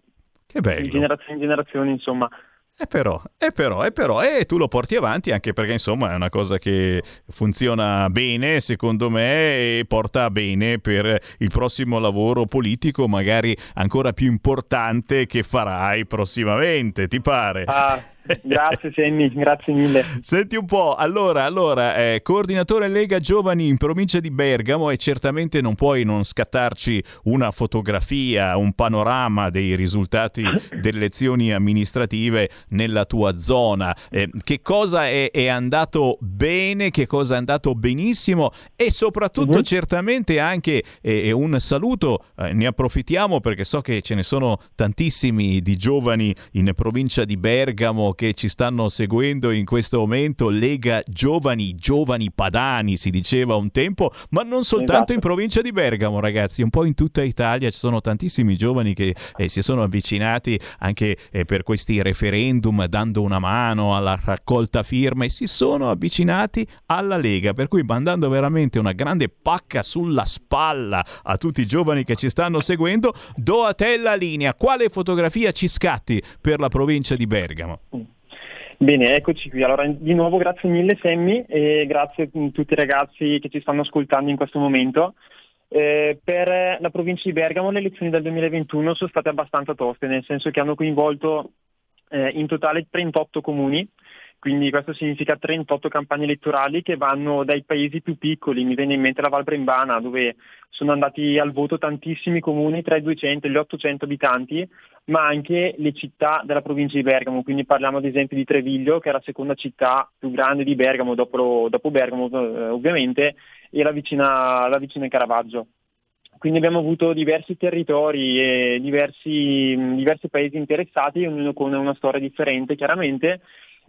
Che bello. Di generazione in generazione, insomma. E però, e però, e però, e tu lo porti avanti anche perché insomma è una cosa che funziona bene secondo me e porta bene per il prossimo lavoro politico magari ancora più importante che farai prossimamente, ti pare? Ah, [LAUGHS] grazie Sammy, grazie mille. Senti un po', allora, allora eh, coordinatore Lega Giovani in provincia di Bergamo e certamente non puoi non scattarci una fotografia, un panorama dei risultati [COUGHS] delle elezioni amministrative nella tua zona. Eh, che cosa è, è, andato bene, che cosa è andato benissimo e soprattutto uh-huh. certamente anche eh, un saluto, eh, ne approfittiamo perché so che ce ne sono tantissimi di giovani in provincia di Bergamo che ci stanno seguendo in questo momento, Lega Giovani, Giovani Padani si diceva un tempo, ma non soltanto Esatto. in provincia di Bergamo ragazzi, un po' in tutta Italia ci sono tantissimi giovani che eh, si sono avvicinati anche eh, per questi referendum dando una mano alla raccolta firme, si sono avvicinati alla Lega, per cui mandando veramente una grande pacca sulla spalla a tutti i giovani che ci stanno seguendo, do a te la linea, quale fotografia ci scatti per la provincia di Bergamo? Bene, eccoci qui. Allora, di nuovo grazie mille Sammy e grazie a tutti i ragazzi che ci stanno ascoltando in questo momento. Eh, per la provincia di Bergamo le elezioni del 2021 sono state abbastanza toste, nel senso che hanno coinvolto eh, in totale 38 comuni, quindi questo significa 38 campagne elettorali che vanno dai paesi più piccoli, mi viene in mente la Val Brembana dove sono andati al voto tantissimi comuni tra i 200 e gli 800 abitanti, ma anche le città della provincia di Bergamo, quindi parliamo ad esempio di Treviglio che è la seconda città più grande di Bergamo dopo, dopo Bergamo eh, ovviamente e la vicina, la vicina Caravaggio. quindi abbiamo avuto diversi territori e diversi, diversi paesi interessati, ognuno con una storia differente chiaramente.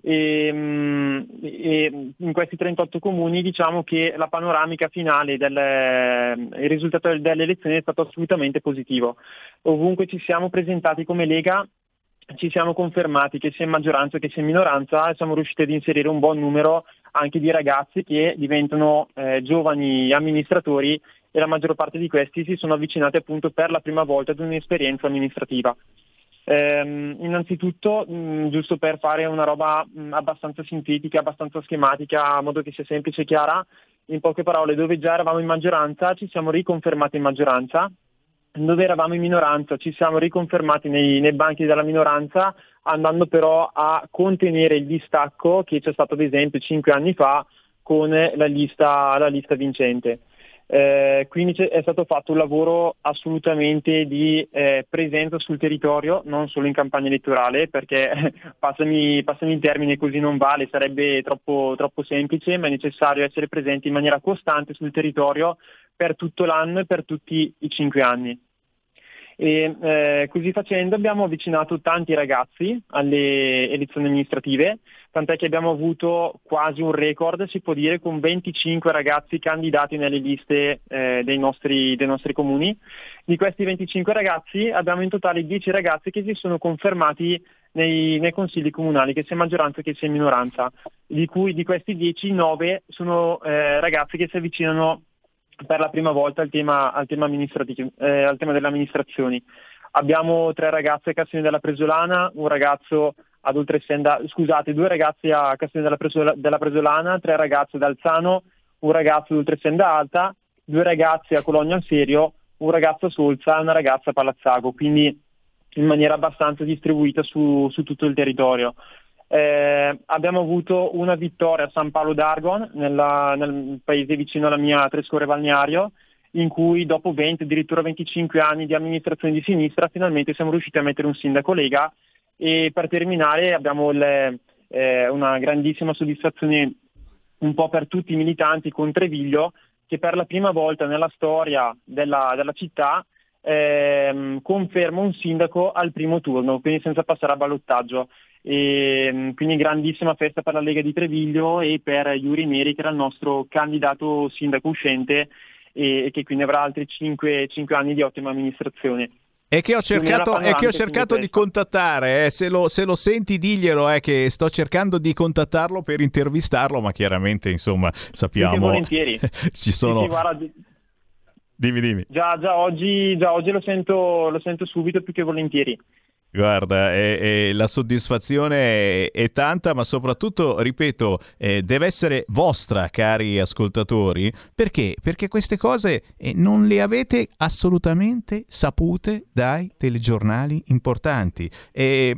E, mm, e in questi 38 comuni diciamo che la panoramica finale del il risultato delle elezioni è stato assolutamente positivo. Ovunque ci siamo presentati come Lega ci siamo confermati che sia in maggioranza che sia in minoranza siamo riusciti ad inserire un buon numero anche di ragazzi che diventano eh, giovani amministratori e la maggior parte di questi si sono avvicinati appunto per la prima volta ad un'esperienza amministrativa. Ehm, innanzitutto, mh, giusto per fare una roba mh, abbastanza sintetica, abbastanza schematica, in modo che sia semplice e chiara, in poche parole, dove già eravamo in maggioranza ci siamo riconfermati in maggioranza, dove eravamo in minoranza ci siamo riconfermati nei, nei banchi della minoranza, andando però a contenere il distacco che c'è stato ad esempio cinque anni fa con la lista, la lista vincente. Eh, quindi è stato fatto un lavoro assolutamente di eh, presenza sul territorio, non solo in campagna elettorale, perché [LAUGHS] passami, passami il termine così non vale, sarebbe troppo, troppo semplice, ma è necessario essere presenti in maniera costante sul territorio per tutto l'anno e per tutti i cinque anni. E eh, così facendo abbiamo avvicinato tanti ragazzi alle elezioni amministrative, tant'è che abbiamo avuto quasi un record, si può dire, con 25 ragazzi candidati nelle liste eh, dei, nostri, dei, nostri, comuni. Di questi 25 ragazzi abbiamo in totale 10 ragazzi che si sono confermati nei, nei consigli comunali, che sia maggioranza che sia minoranza, di cui di questi 10, 9 sono eh, ragazzi che si avvicinano per la prima volta al tema, al tema, eh, al tema delle amministrazioni. Abbiamo tre ragazze a Castione della Presolana, un ragazzo ad Oltresenda, scusate, due ragazzi a Castione della, Presola, della Presolana, tre ragazze ad Alzano, un ragazzo ad Oltresenda Alta, due ragazzi a Cologno al Serio, un ragazzo a Solza e una ragazza a Palazzago, quindi in maniera abbastanza distribuita su, su tutto il territorio. Eh, abbiamo avuto una vittoria a San Paolo d'Argon, nella, nel paese vicino alla mia Trescore Balneario, in cui dopo 20, addirittura 25 anni di amministrazione di sinistra, finalmente siamo riusciti a mettere un sindaco Lega e per terminare abbiamo le, eh, una grandissima soddisfazione un po' per tutti i militanti con Treviglio che per la prima volta nella storia della, della città ehm, conferma un sindaco al primo turno, quindi senza passare a ballottaggio. E, mm, quindi grandissima festa per la Lega di Treviglio e per Yuri Neri che era il nostro candidato sindaco uscente e, e che quindi avrà altri 5, 5 anni di ottima amministrazione. E che ho cercato, che ho cercato di contattare, eh. se, lo, se, lo, senti diglielo, eh, che sto cercando di contattarlo per intervistarlo, ma chiaramente insomma sappiamo... volentieri. [LAUGHS] ci sono... Sì, sì, guarda, dimmi, dimmi. Già, già, oggi, già oggi lo, sento, lo sento subito più che volentieri. Guarda, è, è, la soddisfazione è, è, tanta, ma soprattutto, ripeto, eh, deve essere vostra, cari ascoltatori, perché? Perché queste cose eh, non le avete assolutamente sapute dai telegiornali importanti. E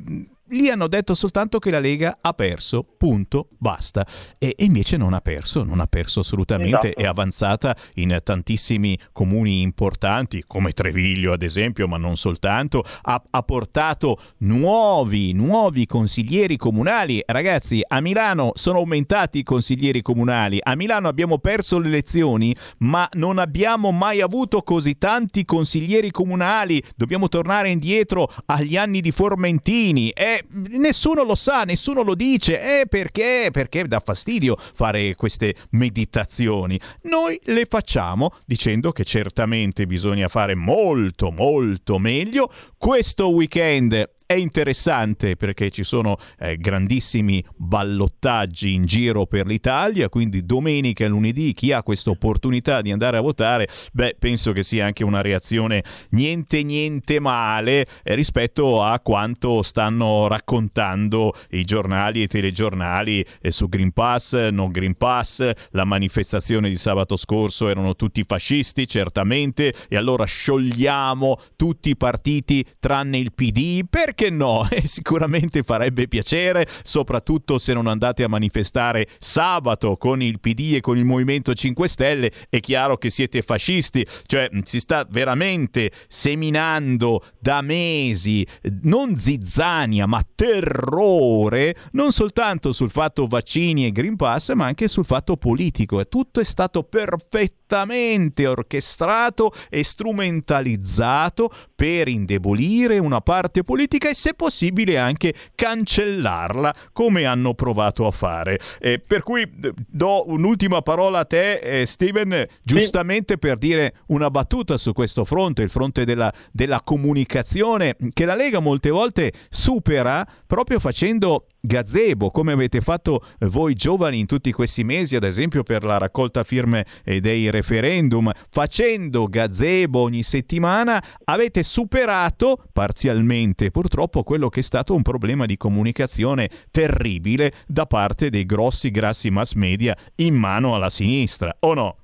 Lì hanno detto soltanto che la Lega ha perso, punto, basta. E, invece non ha perso, non ha perso assolutamente, esatto. è avanzata in tantissimi comuni importanti, come Treviglio ad esempio, ma non soltanto, ha, ha portato nuovi, nuovi consiglieri comunali. Ragazzi, a Milano sono aumentati i consiglieri comunali, a Milano abbiamo perso le elezioni, ma non abbiamo mai avuto così tanti consiglieri comunali. Dobbiamo tornare indietro agli anni di Formentini. È nessuno lo sa, nessuno lo dice. Eh, perché? Perché dà fastidio fare queste meditazioni. Noi le facciamo dicendo che certamente bisogna fare molto, molto meglio. Questo weekend è interessante perché ci sono eh, grandissimi ballottaggi in giro per l'Italia, quindi domenica e lunedì chi ha questa opportunità di andare a votare, beh, penso che sia anche una reazione niente niente male eh, rispetto a quanto stanno raccontando i giornali e i telegiornali eh, su Green Pass, non Green Pass, la manifestazione di sabato scorso erano tutti fascisti, certamente, e allora sciogliamo tutti i partiti tranne il PD perché perché no? [LAUGHS] Eh, sicuramente farebbe piacere, soprattutto se non andate a manifestare sabato con il PD e con il Movimento 5 Stelle, è chiaro che siete fascisti, cioè si sta veramente seminando da mesi non zizzania ma terrore non soltanto sul fatto vaccini e Green Pass ma anche sul fatto politico e tutto è stato perfettamente orchestrato e strumentalizzato per indebolire una parte politica e se possibile anche cancellarla come hanno provato a fare. Eh, per cui eh, do un'ultima parola a te eh, Steven, giustamente sì. per dire una battuta su questo fronte, il fronte della, della comunicazione che la Lega molte volte supera proprio facendo gazebo, come avete fatto voi giovani in tutti questi mesi, ad esempio per la raccolta firme dei referendum, facendo gazebo ogni settimana, avete superato parzialmente purtroppo quello che è stato un problema di comunicazione terribile da parte dei grossi grassi mass media in mano alla sinistra, o no?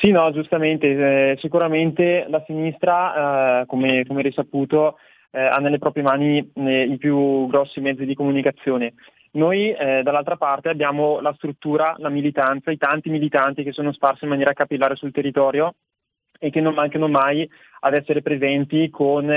Sì, no, giustamente, eh, sicuramente la sinistra, eh, come, come risaputo, eh, ha nelle proprie mani eh, i più grossi mezzi di comunicazione. Noi eh, dall'altra parte abbiamo la struttura, la militanza, i tanti militanti che sono sparsi in maniera capillare sul territorio e che non mancano mai ad essere presenti con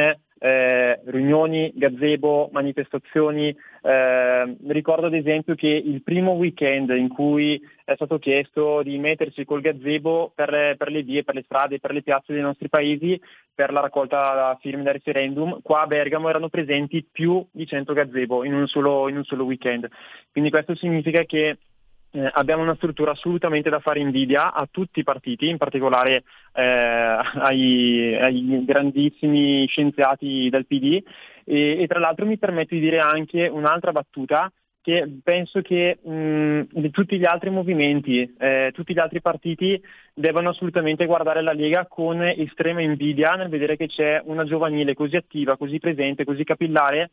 eh, riunioni, gazebo, manifestazioni. Eh, ricordo ad esempio che il primo weekend in cui è stato chiesto di mettersi col gazebo per, per, le vie, per le strade, per le piazze dei nostri paesi per la raccolta firme del referendum, qua a Bergamo erano presenti più di 100 gazebo in un solo, in un solo weekend. Quindi questo significa che eh, abbiamo una struttura assolutamente da fare invidia a tutti i partiti, in particolare eh, ai, ai, grandissimi scienziati del PD e, e, tra l'altro mi permetto di dire anche un'altra battuta che penso che mh, tutti gli altri movimenti, eh, tutti gli altri partiti devono assolutamente guardare la Lega con estrema invidia nel vedere che c'è una giovanile così attiva, così presente, così capillare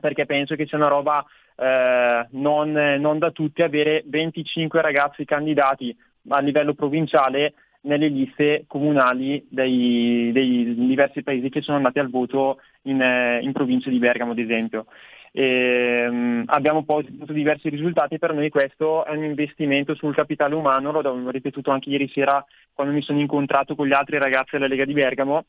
perché penso che sia una roba eh, non, non, da tutti avere 25 ragazzi candidati a livello provinciale nelle liste comunali dei, dei diversi paesi che sono andati al voto in, eh, in provincia di Bergamo ad esempio. E, um, abbiamo poi ottenuto diversi risultati, per noi questo è un investimento sul capitale umano, l'ho ripetuto anche ieri sera quando mi sono incontrato con gli altri ragazzi della Lega di Bergamo,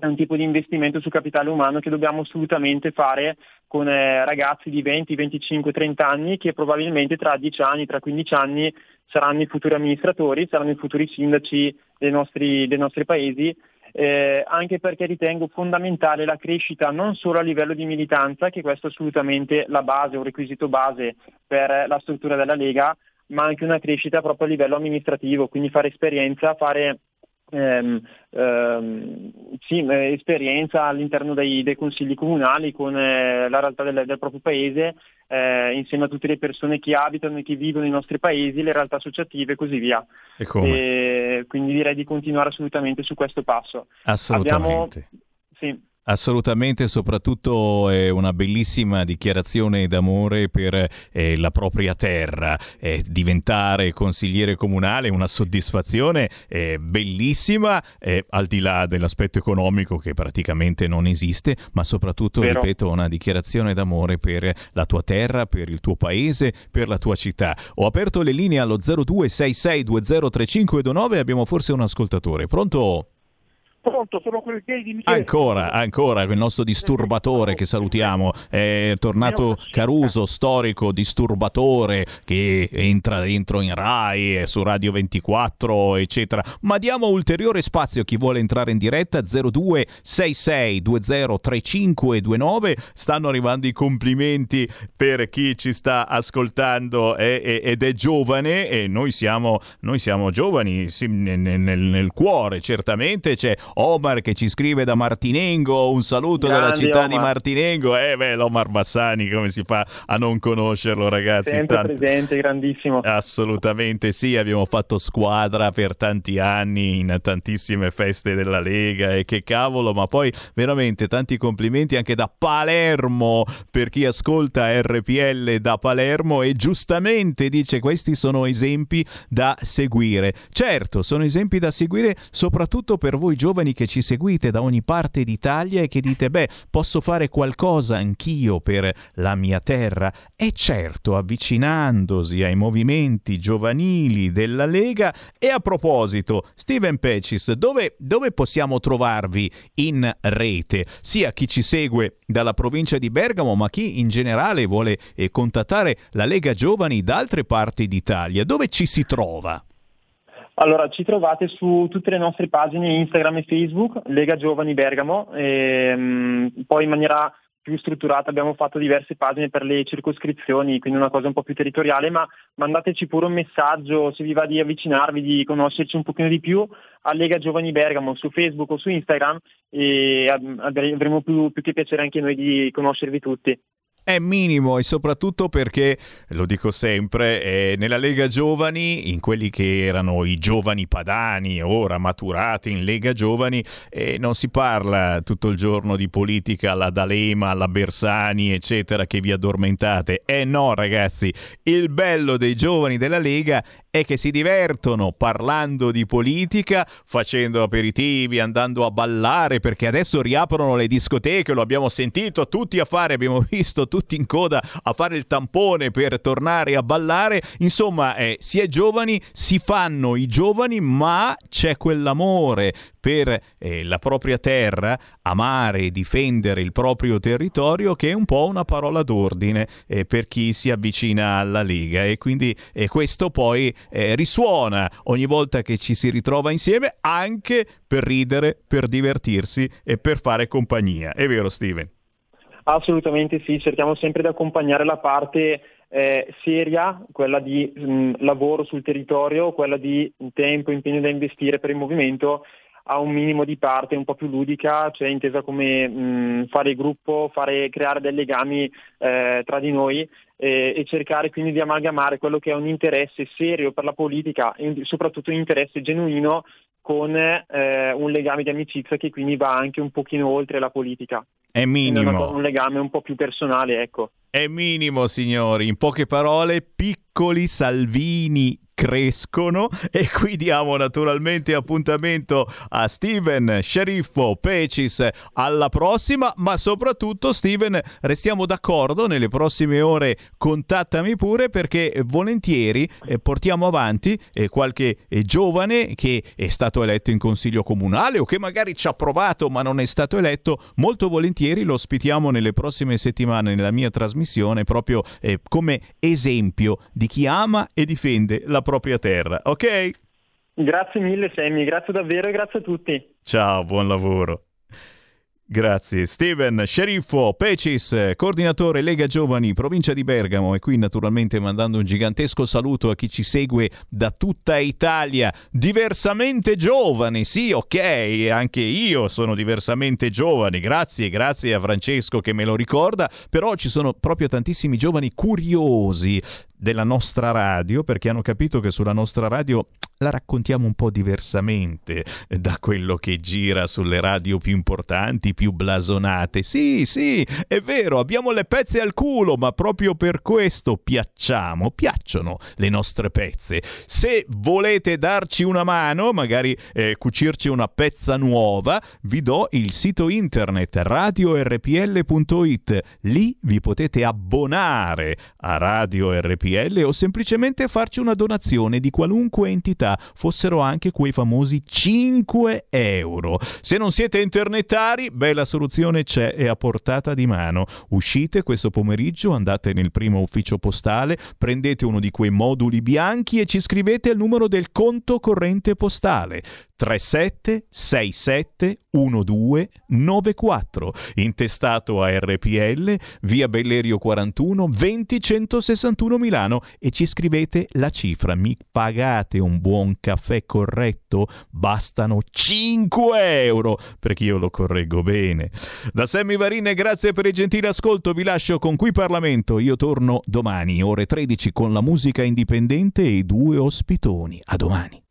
è un tipo di investimento su capitale umano che dobbiamo assolutamente fare con eh, ragazzi di 20, 25, 30 anni che probabilmente tra 10 anni, tra 15 anni saranno i futuri amministratori, saranno i futuri sindaci dei nostri, dei nostri paesi, eh, anche perché ritengo fondamentale la crescita non solo a livello di militanza, che questo è assolutamente la base, un requisito base per la struttura della Lega, ma anche una crescita proprio a livello amministrativo, quindi fare esperienza, fare ehm, ehm, sì, eh, esperienza all'interno dei, dei, consigli comunali con eh, la realtà del, del proprio paese, eh, insieme a tutte le persone che abitano e che vivono nei nostri paesi, le realtà associative e così via. E e quindi direi di continuare assolutamente su questo passo. Assolutamente. Abbiamo, sì, Assolutamente, soprattutto è una bellissima dichiarazione d'amore per eh, la propria terra. Eh, diventare consigliere comunale è una soddisfazione eh, bellissima, al di là dell'aspetto economico che praticamente non esiste, ma soprattutto, Vero. ripeto, una dichiarazione d'amore per la tua terra, per il tuo paese, per la tua città. Ho aperto le linee allo 0266203529 e abbiamo forse un ascoltatore. Pronto? Pronto, sono quel gay di Michele. Ancora, ancora, il nostro disturbatore che salutiamo. È tornato Caruso, storico disturbatore che entra dentro in Rai, su Radio 24, eccetera. Ma diamo ulteriore spazio a chi vuole entrare in diretta 0266203529. Stanno arrivando i complimenti per chi ci sta ascoltando ed è giovane e noi siamo, noi siamo giovani sì, nel, nel, nel cuore, certamente. C'è Omar che ci scrive da Martinengo, un saluto Grandi, dalla città Omar. di Martinengo. Eh beh, l'Omar Bassani, come si fa a non conoscerlo ragazzi? Sempre Tanto... presente, grandissimo. Assolutamente sì, abbiamo fatto squadra per tanti anni in tantissime feste della Lega e che cavolo, ma poi veramente tanti complimenti anche da Palermo per chi ascolta RPL da Palermo e giustamente dice questi sono esempi da seguire. Certo, sono esempi da seguire soprattutto per voi giovani giovani che ci seguite da ogni parte d'Italia e che dite, beh, posso fare qualcosa anch'io per la mia terra? E certo, avvicinandosi ai movimenti giovanili della Lega. E a proposito, Steven Pecis, dove, dove possiamo trovarvi in rete? Sia chi ci segue dalla provincia di Bergamo, ma chi in generale vuole eh, contattare la Lega Giovani da altre parti d'Italia. Dove ci si trova? Allora, ci trovate su tutte le nostre pagine Instagram e Facebook, Lega Giovani Bergamo, e, mh, poi in maniera più strutturata abbiamo fatto diverse pagine per le circoscrizioni, quindi una cosa un po' più territoriale, ma mandateci pure un messaggio se vi va di avvicinarvi, di conoscerci un pochino di più a Lega Giovani Bergamo su Facebook o su Instagram e avremo più, più che piacere anche noi di conoscervi tutti. È minimo e soprattutto perché, lo dico sempre, eh, nella Lega Giovani, in quelli che erano i giovani padani, ora maturati in Lega Giovani, eh, non si parla tutto il giorno di politica alla D'Alema, alla Bersani, eccetera, che vi addormentate. Eh no, ragazzi, il bello dei giovani della Lega è che si divertono parlando di politica, facendo aperitivi, andando a ballare, perché adesso riaprono le discoteche, lo abbiamo sentito tutti a fare, abbiamo [LAUGHS] visto tutti in coda a fare il tampone per tornare a ballare. Insomma, eh, si è giovani, si fanno i giovani, ma c'è quell'amore per eh, la propria terra, amare e difendere il proprio territorio, che è un po' una parola d'ordine eh, per chi si avvicina alla Lega. E quindi eh, questo poi eh, risuona ogni volta che ci si ritrova insieme, anche per ridere, per divertirsi e per fare compagnia. È vero, Steven? Assolutamente sì, cerchiamo sempre di accompagnare la parte eh, seria, quella di mh, lavoro sul territorio, quella di tempo, impegno da investire per il movimento a un minimo di parte un po' più ludica, cioè intesa come mh, fare gruppo, fare, creare dei legami eh, tra di noi eh, e cercare quindi di amalgamare quello che è un interesse serio per la politica e soprattutto un interesse genuino con eh, un legame di amicizia che quindi va anche un pochino oltre la politica. È minimo. Un legame un po' più personale, ecco. È minimo, signori. In poche parole, piccoli Salvini crescono [LAUGHS] e qui diamo naturalmente appuntamento a Steven, Sceriffo, Pecis. Alla prossima, ma soprattutto Steven restiamo d'accordo nelle prossime ore contattami pure perché volentieri eh, portiamo avanti eh, qualche eh, giovane che è stato eletto in consiglio comunale o che magari ci ha provato ma non è stato eletto, molto volentieri lo ospitiamo nelle prossime settimane nella mia trasmissione proprio come esempio di chi ama e difende la propria terra, ok? Grazie mille Sammy, grazie davvero e grazie a tutti. Ciao, buon lavoro. Grazie. Steven Sceriffo Pecis, coordinatore Lega Giovani, provincia di Bergamo e qui naturalmente mandando un gigantesco saluto a chi ci segue da tutta Italia. Diversamente giovani, sì, ok, anche io sono diversamente giovane. Grazie, grazie a Francesco che me lo ricorda, però ci sono proprio tantissimi giovani curiosi della nostra radio perché hanno capito che sulla nostra radio la raccontiamo un po' diversamente da quello che gira sulle radio più importanti, più blasonate. Sì, sì, è vero, abbiamo le pezze al culo, ma proprio per questo piacciamo, piacciono le nostre pezze. Se volete darci una mano, magari eh, cucirci una pezza nuova, vi do il sito internet radiorpl.it. Lì vi potete abbonare a Radio RPL o semplicemente farci una donazione di qualunque entità fossero anche quei famosi 5 euro. Se non siete internetari, beh, la soluzione c'è, è a portata di mano. Uscite questo pomeriggio, andate nel primo ufficio postale, prendete uno di quei moduli bianchi e ci scrivete il numero del conto corrente postale. 37671294 intestato a RPL via Bellerio 41 20161 Milano e ci scrivete la cifra. Mi pagate un buon caffè corretto? Bastano 5 euro perché io lo correggo bene. Da Sammy Varine grazie per il gentile ascolto. Vi lascio con qui Parlamento. Io torno domani ore 13 con la musica indipendente e i due ospitoni. A domani.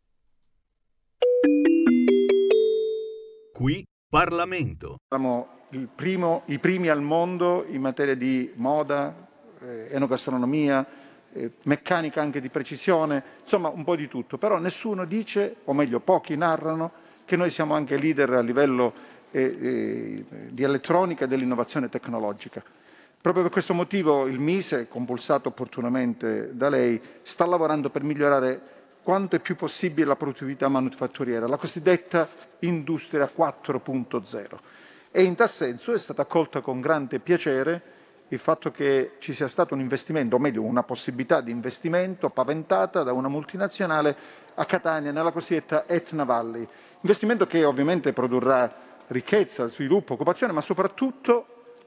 Qui Parlamento. Siamo primo, i primi al mondo in materia di moda, eh, enogastronomia, eh, meccanica anche di precisione, insomma un po' di tutto, però nessuno dice, o meglio pochi narrano, che noi siamo anche leader a livello eh, eh, di elettronica e dell'innovazione tecnologica. Proprio per questo motivo il Mise, compulsato opportunamente da lei, sta lavorando per migliorare quanto è più possibile la produttività manufatturiera, la cosiddetta industria 4.0. E in tal senso è stata accolta con grande piacere il fatto che ci sia stato un investimento, o meglio una possibilità di investimento paventata da una multinazionale a Catania nella cosiddetta Etna Valley. Investimento che ovviamente produrrà ricchezza, sviluppo, occupazione, ma soprattutto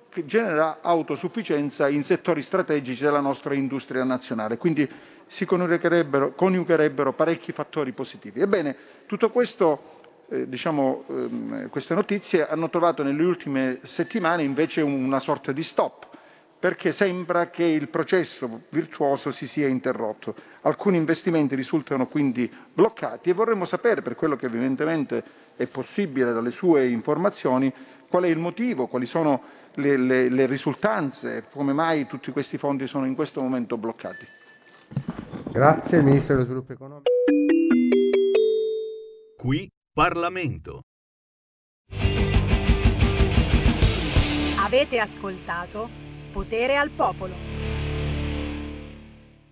che genererà autosufficienza in settori strategici della nostra industria nazionale. Quindi si coniugherebbero, coniugherebbero parecchi fattori positivi. Ebbene, tutto questo eh, diciamo, ehm, queste notizie hanno trovato nelle ultime settimane invece una sorta di stop, perché sembra che il processo virtuoso si sia interrotto. Alcuni investimenti risultano quindi bloccati e vorremmo sapere, per quello che evidentemente è possibile dalle sue informazioni, qual è il motivo, quali sono le, le, le risultanze, come mai tutti questi fondi sono in questo momento bloccati. Grazie Ministro dello Sviluppo Economico. Qui Parlamento. Avete ascoltato Potere al Popolo.